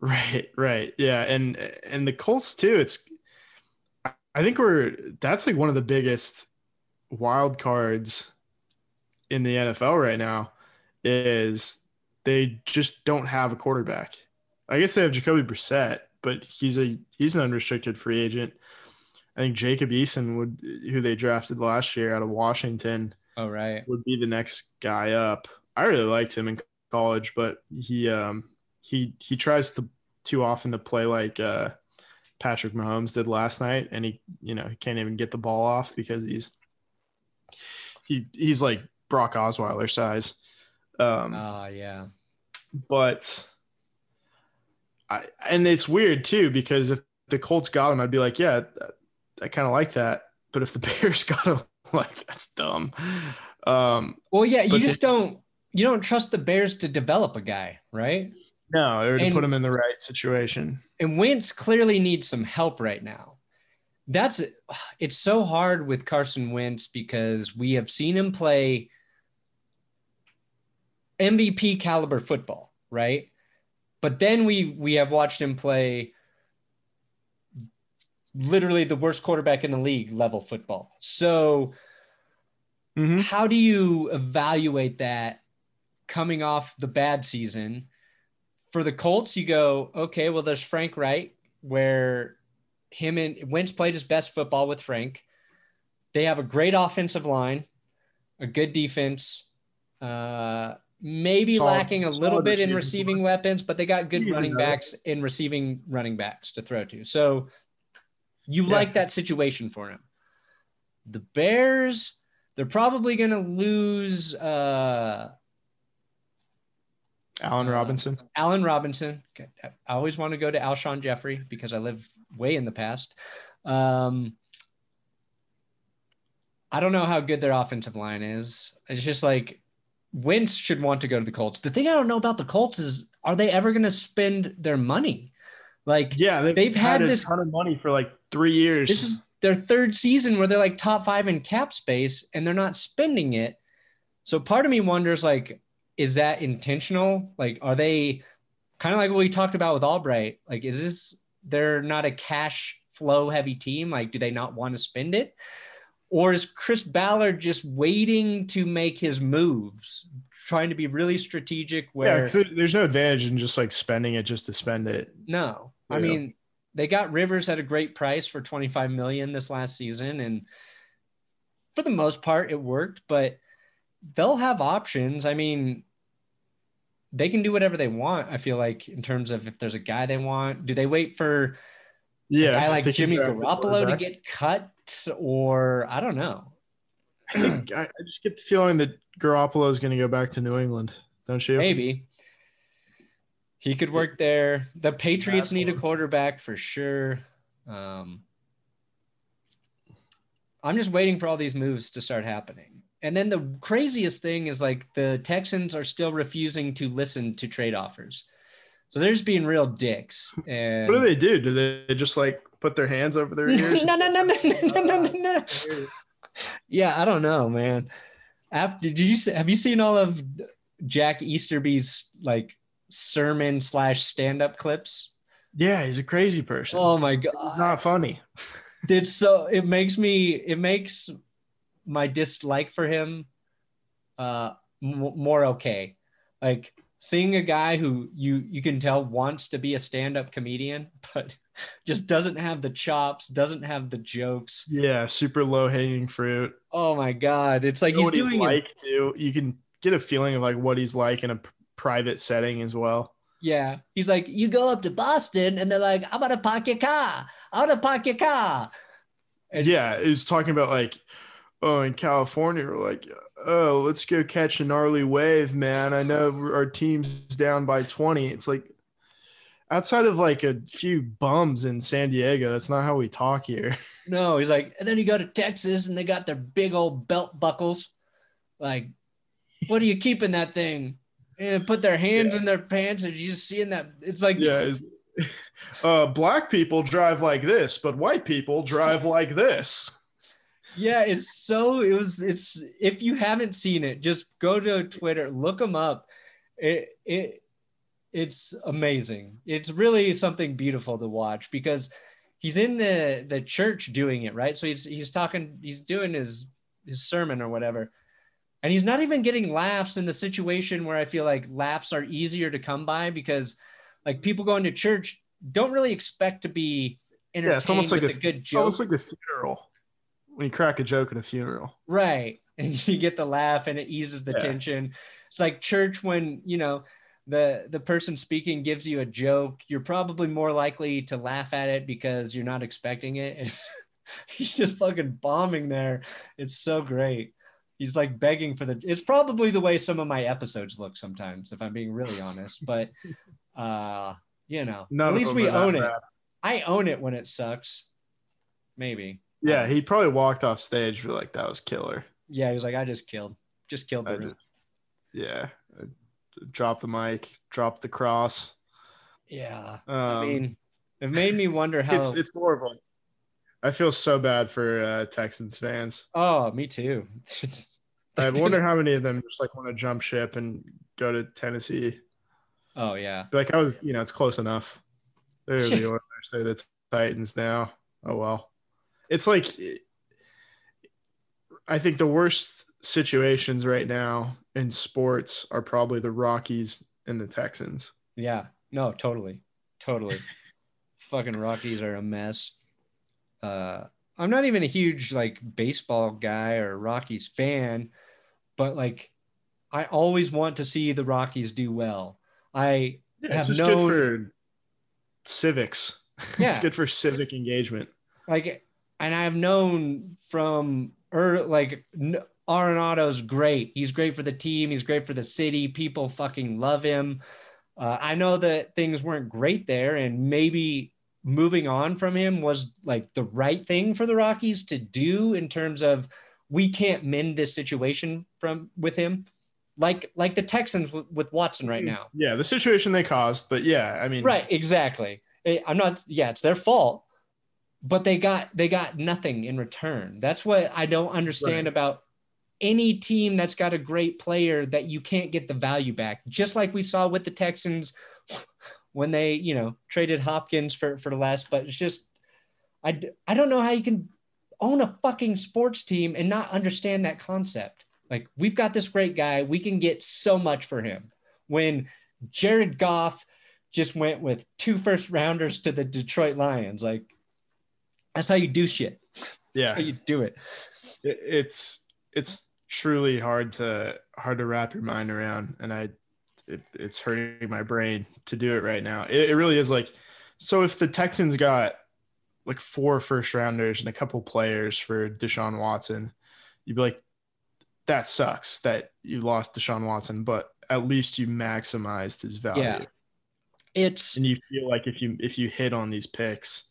Right, right. Yeah, and and the Colts too. It's I think we're that's like one of the biggest wild cards in the NFL right now is they just don't have a quarterback. I guess they have Jacoby Brissett, but he's a he's an unrestricted free agent. I think Jacob Eason would who they drafted last year out of Washington Oh, right. would be the next guy up. I really liked him in college, but he um he he tries to too often to play like uh Patrick Mahomes did last night and he you know he can't even get the ball off because he's he he's like Brock Osweiler size. Um Oh, yeah. but I and it's weird too because if the Colts got him I'd be like yeah I kind of like that but if the *laughs* Bears got him like that's dumb. Um Well, yeah, you just don't you don't trust the Bears to develop a guy, right? No, or to put him in the right situation. And Wentz clearly needs some help right now. That's *sighs* it's so hard with Carson Wentz because we have seen him play MVP caliber football, right? But then we we have watched him play literally the worst quarterback in the league level football. So Mhm. how do you evaluate that coming off the bad season? For the Colts, you go, okay, well, there's Frank Reich, where him and Wentz played his best football with Frank. They have a great offensive line, a good defense, uh, maybe Solid- lacking a little bit in receiving receiving weapons, but they got good running backs and receiving running backs to throw to. So you Yeah. like that situation for him. The Bears, they're probably going to lose. Uh, Allen Uh, Robinson. Allen Robinson. I always want to go to Alshon Jeffery because I live way in the past. Um, I don't know how good their offensive line is. It's just like Wentz should want to go to the Colts. The thing I don't know about the Colts is are they ever going to spend their money? Like Yeah, they've, they've had a this- ton of money for like three years. this is their third season where they're like top five in cap space and they're not spending it. So part of me wonders like, is that intentional? Like, are they kind of like what we talked about with Albright? Like, is this they're not a cash flow heavy team? Like, do they not want to spend it? Or is Chris Ballard just waiting to make his moves, trying to be really strategic? yeah, Where there- there's no advantage in just like spending it just to spend it. no, I Yeah. mean they got Rivers at a great price for 25 million this last season, and for the most part it worked. But they'll have options. I mean, they can do whatever they want. I feel like in terms of if there's a guy they want, do they wait for Yeah, a guy like Jimmy Garoppolo to get cut, or I don't know. I, think- I I just get the feeling that Garoppolo is going to go back to New England, don't you? Maybe he could work there. The Patriots need a quarterback for sure. Um, I'm just waiting for all these moves to start happening. And then the craziest thing is like the Texans are still refusing to listen to trade offers. So they're just being real dicks. And What do they do? Do they just like put their hands over their ears? *laughs* no, no, no, no, no, no, no, no, no. *laughs* Yeah, I don't know, man. After did you see, have you seen all of Jack Easterby's like sermon slash stand up clips? Yeah, he's a crazy person. Oh my god, not funny. it's so it makes me it makes my dislike for him uh m- more okay. Like seeing a guy who you you can tell wants to be a stand up comedian, *laughs* but just doesn't have the chops, doesn't have the jokes. Yeah, super low hanging fruit. Oh my god, it's like You know he's doing it like too. You can get a feeling of like what he's like in a private setting as well. Yeah. He's like, you go up to Boston and they're like, I'm gonna park your car. I'm gonna park your car. And- yeah, he's talking about like, oh, in California, we're like, oh, let's go catch a gnarly wave, man. I know our team's down by 20. It's like outside of like a few bums in San Diego, that's not how we talk here. *laughs* No, he's like, and then you go to Texas and they got their big old belt buckles. Like, what are you keeping that thing? And put their hands in their pants and you just seeing that it's like Yeah, it's- *laughs* uh, black people drive like this, but white people drive like this. Yeah, it's so it was it's if you haven't seen it, just go to Twitter, look them up. It it it's amazing. It's really something beautiful to watch because he's in the the church doing it, right? So he's he's talking he's doing his his sermon or whatever. And he's not even getting laughs in the situation where I feel like laughs are easier to come by because like people going to church don't really expect to be entertained Yeah, it's almost like a, a, good it's joke. almost like a funeral when you crack a joke at a funeral. Right. *laughs* And you get the laugh and it eases the Yeah. tension. It's like church when, you know, the the person speaking gives you a joke, you're probably more likely to laugh at it because you're not expecting it. *laughs* And *laughs* he's just fucking bombing there. It's so great. He's like begging for the it's probably the way some of my episodes look sometimes, if I'm being really honest. But *laughs* uh, you know, None at least we own it. bad. I own it when it sucks. Maybe. Yeah, he probably walked off stage for like that was killer. Yeah, he was like, I just killed. Just killed the I room. just- yeah, I drop the mic, drop the cross. Yeah. Um, I mean, it made me wonder how. it's it's more of a. I feel so bad for uh, Texans fans. oh, me too. *laughs* I wonder how many of them just like want to jump ship and go to Tennessee. oh yeah. Like I was, you know, it's close enough. They're the *laughs* Oilers. They're the Titans now. Oh well. It's like I think the worst situations right now in sports are probably the Rockies and the Texans. Yeah. No, totally. Totally. *laughs* Fucking Rockies are a mess. Uh I'm not even a huge like baseball guy or Rockies fan, but like I always want to see the Rockies do well. I Yeah, have it's good for civics. *laughs* Yeah. it's good for civic engagement. like and i've known from er like n- Arenado's great. He's great for the team. He's great for the city. People fucking love him. Uh, I know that things weren't great there, and maybe moving on from him was like the right thing for the Rockies to do in terms of we can't mend this situation from with him like like the Texans w- with Watson right hmm. now. Yeah, the situation they caused, but yeah, I mean, right, exactly. I'm not. Yeah, it's their fault, but they got they got nothing in return. That's what I don't understand right. about any team that's got a great player that you can't get the value back. Just like we saw with the Texans when they, you know, traded Hopkins for for the last. But it's just, I I don't know how you can own a fucking sports team and not understand that concept. Like we've got this great guy, we can get so much for him. When Jared Goff just went with two first rounders to the Detroit Lions, like that's how you do shit. *laughs* Yeah, that's how you do it. It's it's truly hard to hard to wrap your mind around, and I it, it's hurting my brain to do it right now. It, it really is like so. If the Texans got like four first rounders and a couple players for Deshaun Watson, you'd be like, that sucks that you lost Deshaun Watson, but at least you maximized his value. Yeah. It's and you feel like if you if you hit on these picks,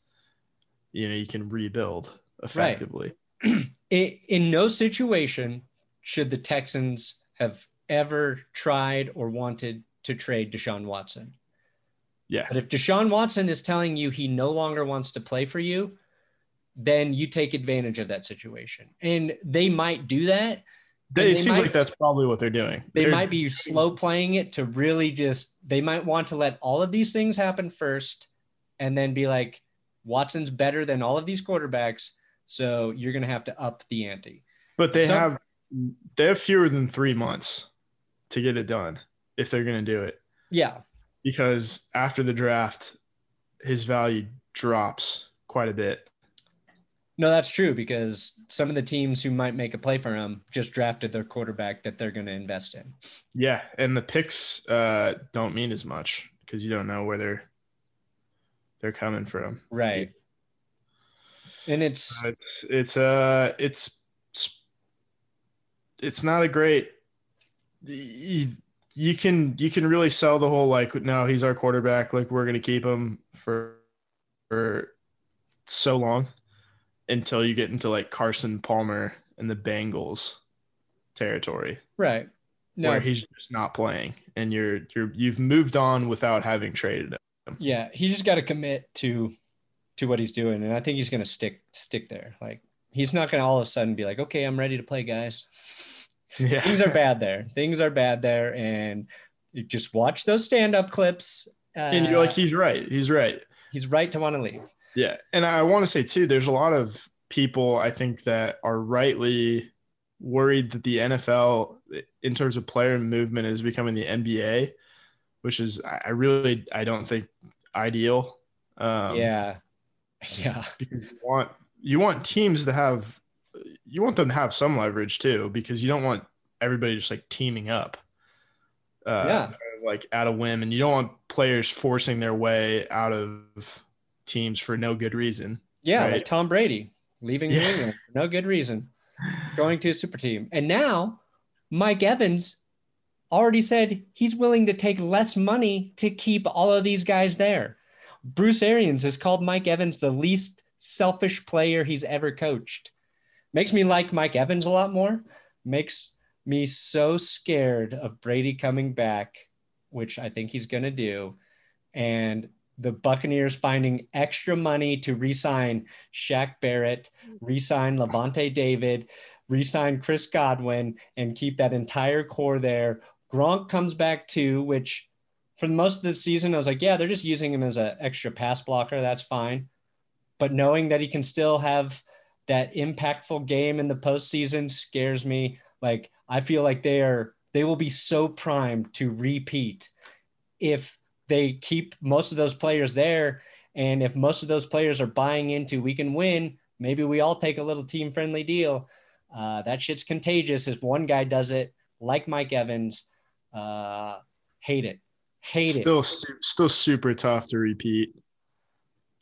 you know, you can rebuild effectively. Right. *clears throat* in no situation should the Texans have ever tried or wanted to trade Deshaun Watson. Yeah. But if Deshaun Watson is telling you he no longer wants to play for you, then you take advantage of that situation. And they might do that. They, it seems might, like that's probably what they're doing. They they're, might be slow playing it to really just, they might want to let all of these things happen first and then be like, Watson's better than all of these quarterbacks. So you're going to have to up the ante. But they so, have, they have fewer than three months to get it done if they're going to do it. Yeah because after the draft, his value drops quite a bit. No, that's true because some of the teams who might make a play for him just drafted their quarterback that they're going to invest in. Yeah, and the picks uh, don't mean as much because you don't know where they're they're coming from. Right. And it's it's it's uh it's it's not a great you can you can really sell the whole like no he's our quarterback like we're gonna keep him for for so long until you get into like Carson Palmer and the Bengals territory, right? No. Where he's just not playing, and you're you're you've moved on without having traded him. Yeah, he just got to commit to to what he's doing, and I think he's gonna stick stick there. Like he's not gonna all of a sudden be like, okay, I'm ready to play, guys. Yeah. Things are bad there. Things are bad there. And you just watch those stand up clips. Uh, and you're like, he's right. He's right. He's right to want to leave. Yeah. And I want to say, too, there's a lot of people I think that are rightly worried that the NFL, in terms of player movement, is becoming the NBA, which is, I really, I don't think ideal. Um, yeah. *laughs* Yeah. Because you want, you want teams to have you want them to have some leverage too, because you don't want everybody just like teaming up. Uh, yeah. Like at a whim, and you don't want players forcing their way out of teams for no good reason. Yeah, right? like Tom Brady leaving yeah. New England for no good reason, going to a super team, and now Mike Evans already said he's willing to take less money to keep all of these guys there. Bruce Arians has called Mike Evans the least selfish player he's ever coached makes me like Mike Evans a lot more. Makes me so scared of Brady coming back, which I think he's going to do. And the Buccaneers finding extra money to re-sign Shaq Barrett, re-sign Lavonte David, re-sign Chris Godwin, and keep that entire core there. Gronk comes back too, which for most of the season, I was like, yeah, they're just using him as an extra pass blocker. That's fine. But knowing that he can still have – that impactful game in the postseason scares me. Like I feel like they are they will be so primed to repeat if they keep most of those players there. And if most of those players are buying into we can win. Maybe we all take a little team friendly deal. Uh, that shit's contagious if one guy does it like mike evans. Uh, hate it. Hate still, it. Still still super tough to repeat.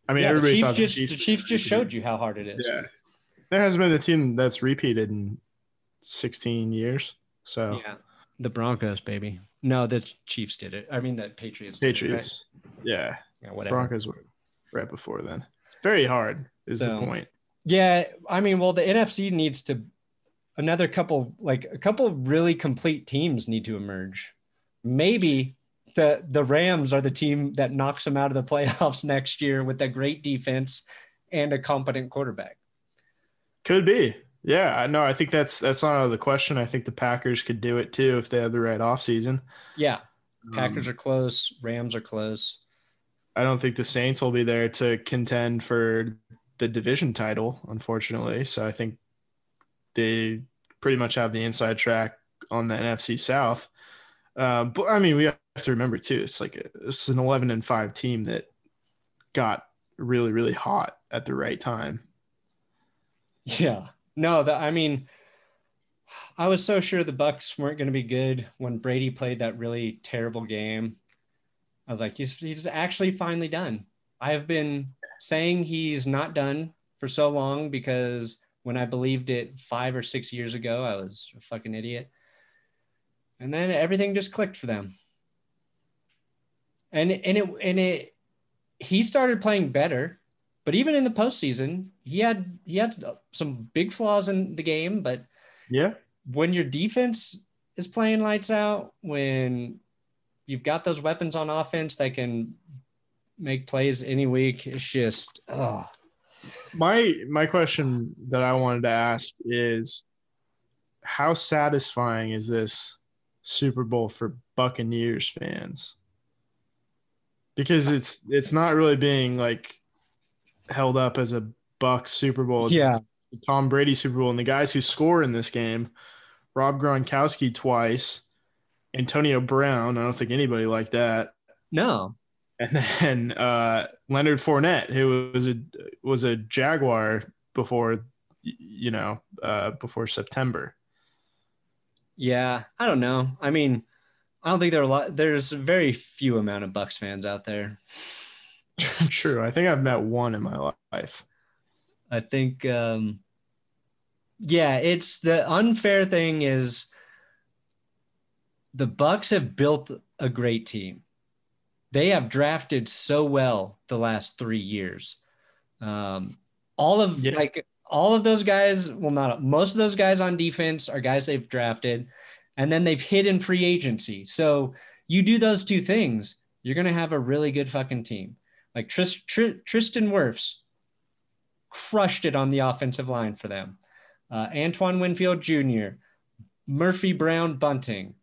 I mean yeah, everybody the chiefs just, the chiefs just showed you how hard it is. Yeah there hasn't been a team that's repeated in 16 years. So Yeah. The Broncos, baby. No, the Chiefs did it. I mean, the Patriots. did it, right? Patriots, yeah, Yeah, whatever. Broncos were right before then. It's very hard, is So- the point. Yeah, I mean, well, the NFC needs to another couple, like a couple really complete teams need to emerge. Maybe the the Rams are the team that knocks them out of the *laughs* playoffs next year with a great defense and a competent quarterback. Could be. Yeah, I know. I think that's that's not out of the question. I think the Packers could do it too if they have the right offseason. Yeah, Packers Um, are close, Rams are close. I don't think the Saints will be there to contend for the division title, unfortunately. So I think they pretty much have the inside track on the NFC South. Uh, but I mean, we have to remember too. It's like a, it's an eleven and five team that got really really hot at the right time. Yeah. No, the, I mean, I was so sure the Bucks weren't going to be good when Brady played that really terrible game. I was like, he's he's actually finally done. I have been saying he's not done for so long because when I believed it five or six years ago, I was a fucking idiot. And then everything just clicked for them. And and it and it he started playing better but even in the postseason, he had he had some big flaws in the game. But Yeah, when your defense is playing lights out, when you've got those weapons on offense that can make plays any week, it's just oh my my question that I wanted to ask is, how satisfying is this Super Bowl for Buccaneers fans? Because it's it's not really being like held up as a Bucks Super Bowl. It's yeah Tom Brady Super Bowl, and the guys who score in this game, Rob Gronkowski twice, Antonio Brown. I don't think anybody like that. no And then uh, Leonard Fournette, who was a was a Jaguar before, you know, uh, before September. yeah I don't know. I mean, I don't think there are a lot. There's a very few amount of Bucks fans out there. *laughs* True, I think I've met one in my life. I think um yeah, it's the unfair thing is the Bucks have built a great team. They have drafted so well the last 3 years. Um all of Yeah. like all of those guys, well not most of those guys on defense are guys they've drafted and then they've hit in free agency. So you do those two things, you're going to have a really good fucking team. Like Tris, Tr- Tristan Wirfs crushed it on the offensive line for them. Uh, Antoine Winfield Jr., Murphy Brown Bunting,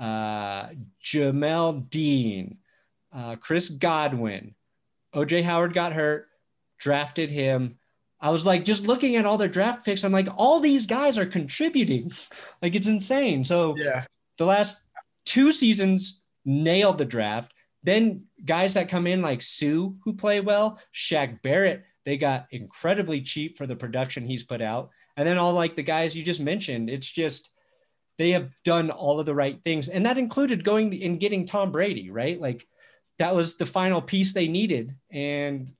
uh, Jamel Dean, uh, Chris Godwin, OJ Howard got hurt, drafted him. I was like, just looking at all their draft picks, I'm like, all these guys are contributing. *laughs* like, it's insane. So, Yeah, the last two seasons nailed the draft. Then guys that come in like Suh, who play well, Shaq Barrett, they got incredibly cheap for the production he's put out. And then all like the guys you just mentioned, it's just they have done all of the right things. And that included going and getting Tom Brady, right? Like that was the final piece they needed. And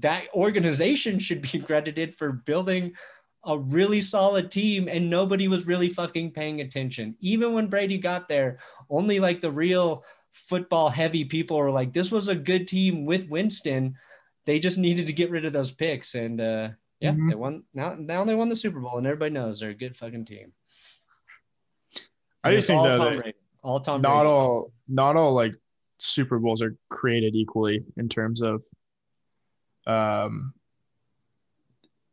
that organization *laughs* should be credited for building a really solid team and nobody was really fucking paying attention. Even when Brady got there, only like the real football heavy people are like, this was a good team with Winston. They just needed to get rid of those picks. And uh, yeah, Mhm. they won. Now, now they won the Super Bowl and everybody knows they're a good fucking team. I just think all that Tom Brady. All Tom not Brady. all not all like Super Bowls are created equally in terms of, um,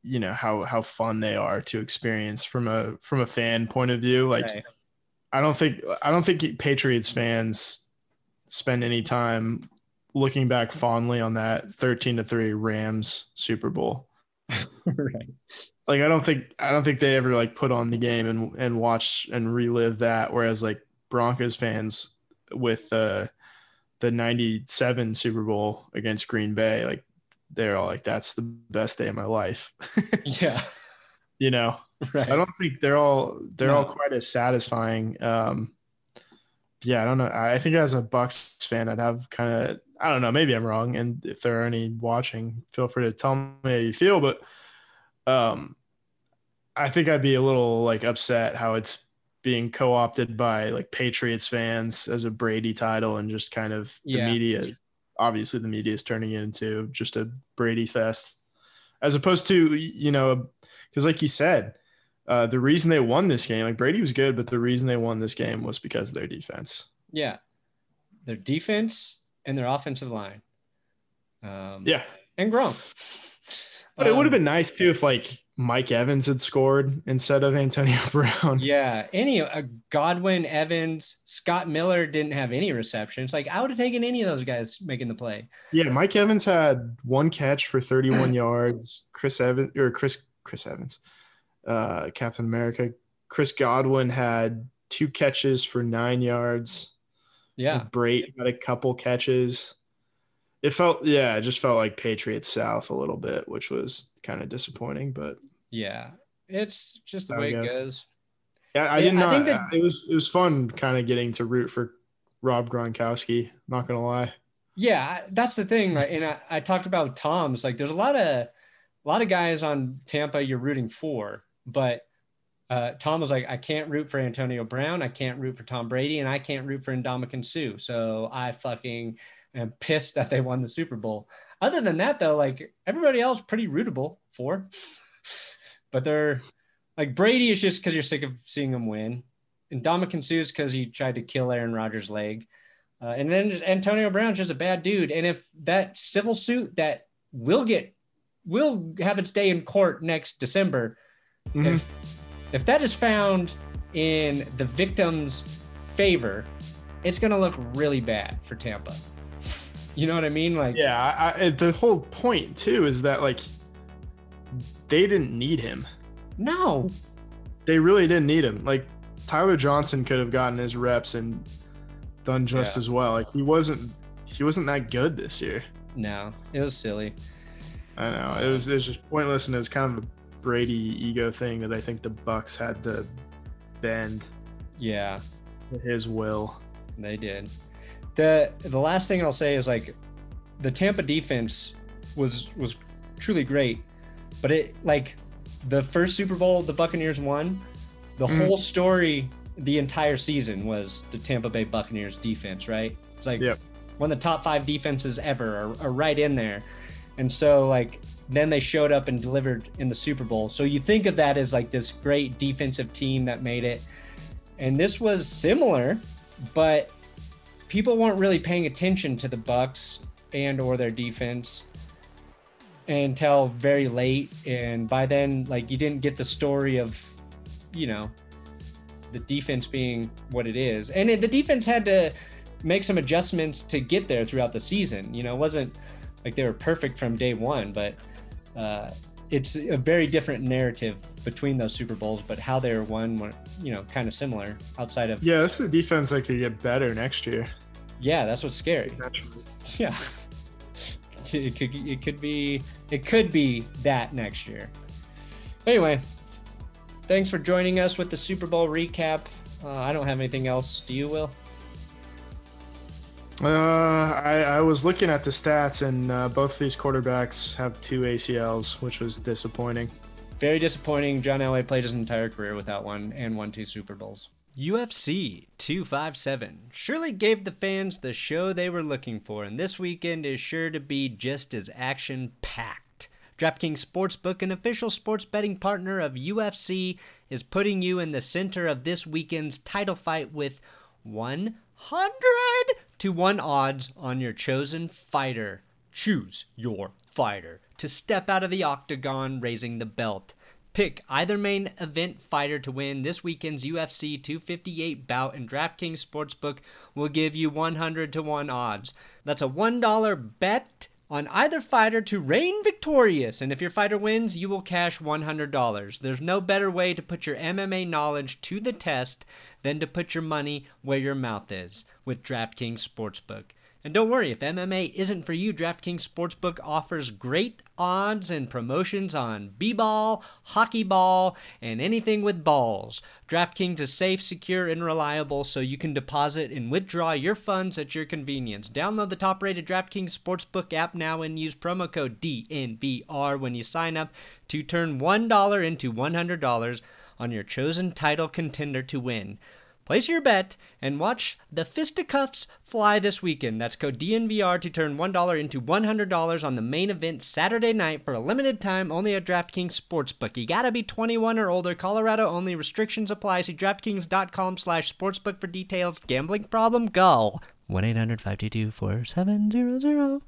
you know how how fun they are to experience from a from a fan point of view. Like Right. I don't think I don't think Patriots fans spend any time looking back fondly on that 13 to 3 Rams Super Bowl. *laughs* right. Like I don't think I don't think they ever like put on the game and and watch and relive that whereas like Broncos fans with uh the 97 Super Bowl against Green Bay like they're all like that's the best day of my life. *laughs* Yeah. you know. Right. So I don't think they're all they're No. all quite as satisfying. Um, yeah, I don't know. I think as a Bucks fan, I'd have kind of I don't know. Maybe I'm wrong, and if there are any watching, feel free to tell me how you feel. But um, I think I'd be a little like upset how it's being co-opted by like Patriots fans as a Brady title and just kind of the Yeah. media is obviously the media is turning it into just a Brady fest as opposed to you know because like you said uh, the reason they won this game like Brady was good but the reason they won this game was because of their defense Yeah. Their defense and their offensive line. Um, yeah And Gronk. but it would have Um, been nice too if like Mike Evans had scored instead of Antonio *laughs* Brown Yeah. Any uh, Godwin, Evans, Scott Miller didn't have any receptions. Like I would have taken any of those guys making the play. Yeah, Mike Evans had one catch for 31 *clears throat* yards. Chris Evans or Chris Chris Evans, uh, Captain America. Chris Godwin had two catches for nine yards. Yeah. Brate had a couple catches. It felt yeah, it just felt like Patriots South a little bit, which was kind of disappointing. But Yeah. It's just the way it goes. goes. yeah, I Yeah, did I not. think that- it was it was fun kind of getting to root for Rob Gronkowski. Not gonna lie. Yeah, that's the thing. Like, and I, I talked about Tom's. Like, there's a lot of a lot of guys on Tampa you're rooting for, but uh, Tom was like, I can't root for Antonio Brown, I can't root for Tom Brady, and I can't root for Ndamukong Suh. So I fucking am pissed that they won the Super Bowl. Other than that, though, like everybody else, pretty rootable for. *laughs* but they're like Brady is just because you're sick of seeing him win, and Suh is because he tried to kill Aaron Rodgers' leg. Uh, and then Antonio Brown's just a bad dude. And if that civil suit that will get will have its day in court next December, Mhm. if if that is found in the victim's favor, it's gonna look really bad for Tampa. You know what I mean? Like, Yeah, I, I, the whole point too is that like they didn't need him. no, They really didn't need him. Like Tyler Johnson could have gotten his reps and done just Yeah. as well. Like he wasn't he wasn't that good this year. no, it was silly. I know. It was it was just pointless and it was kind of a Brady ego thing that I think the Bucs had to bend Yeah, his will. They did. The the last thing I'll say is like the Tampa defense was was truly great, but it like the first Super Bowl the Buccaneers won, the Mhm. whole story the entire season was the Tampa Bay Buccaneers defense, right? It's like Yep. one of the top five defenses ever are, are right in there. And so like then they showed up and delivered in the Super Bowl. So you think of that as like this great defensive team that made it. And this was similar, but people weren't really paying attention to the Bucs and or their defense until very late and by then like you didn't get the story of you know the defense being what it is and it, the defense had to make some adjustments to get there throughout the season you know it wasn't like they were perfect from day one but uh, it's a very different narrative between those super bowls but how they were won were you know kind of similar outside of Yeah, this is a defense that could get better next year. yeah that's what's scary. *laughs* Yeah. It could it could be it could be that next year. Anyway thanks for joining us with the super bowl recap. Uh, i don't have anything else. Do you will Uh, I, I was looking at the stats, and uh, both of these quarterbacks have two ACLs, which was disappointing. very disappointing john elway played his entire career without one and won two super bowls UFC 257 surely gave the fans the show they were looking for, and this weekend is sure to be just as action packed. DraftKings Sportsbook, an official sports betting partner of UFC, is putting you in the center of this weekend's title fight with 100 to 1 odds on your chosen fighter. Choose your fighter to step out of the octagon raising the belt. Pick either main event fighter to win this weekend's UFC 258 bout, and DraftKings Sportsbook will give you 100 to 1 odds. That's a $1 bet on either fighter to reign victorious, and if your fighter wins, you will cash $100. There's no better way to put your MMA knowledge to the test than to put your money where your mouth is with DraftKings Sportsbook And don't worry, if MMA isn't for you, DraftKings Sportsbook offers great odds and promotions on b-ball, hockey ball, and anything with balls. DraftKings is safe, secure, and reliable so you can deposit and withdraw your funds at your convenience. Download the top-rated DraftKings Sportsbook app now and use promo code DNVR when you sign up to turn $1 into $100 on your chosen title contender to win. Place your bet and watch the fisticuffs fly this weekend. That's code DNVR to turn $1 into $100 on the main event Saturday night for a limited time only at DraftKings Sportsbook. You gotta be 21 or older. Colorado only. Restrictions apply. See DraftKings.com slash sportsbook for details. Gambling problem? Go. 1-800-522-4700.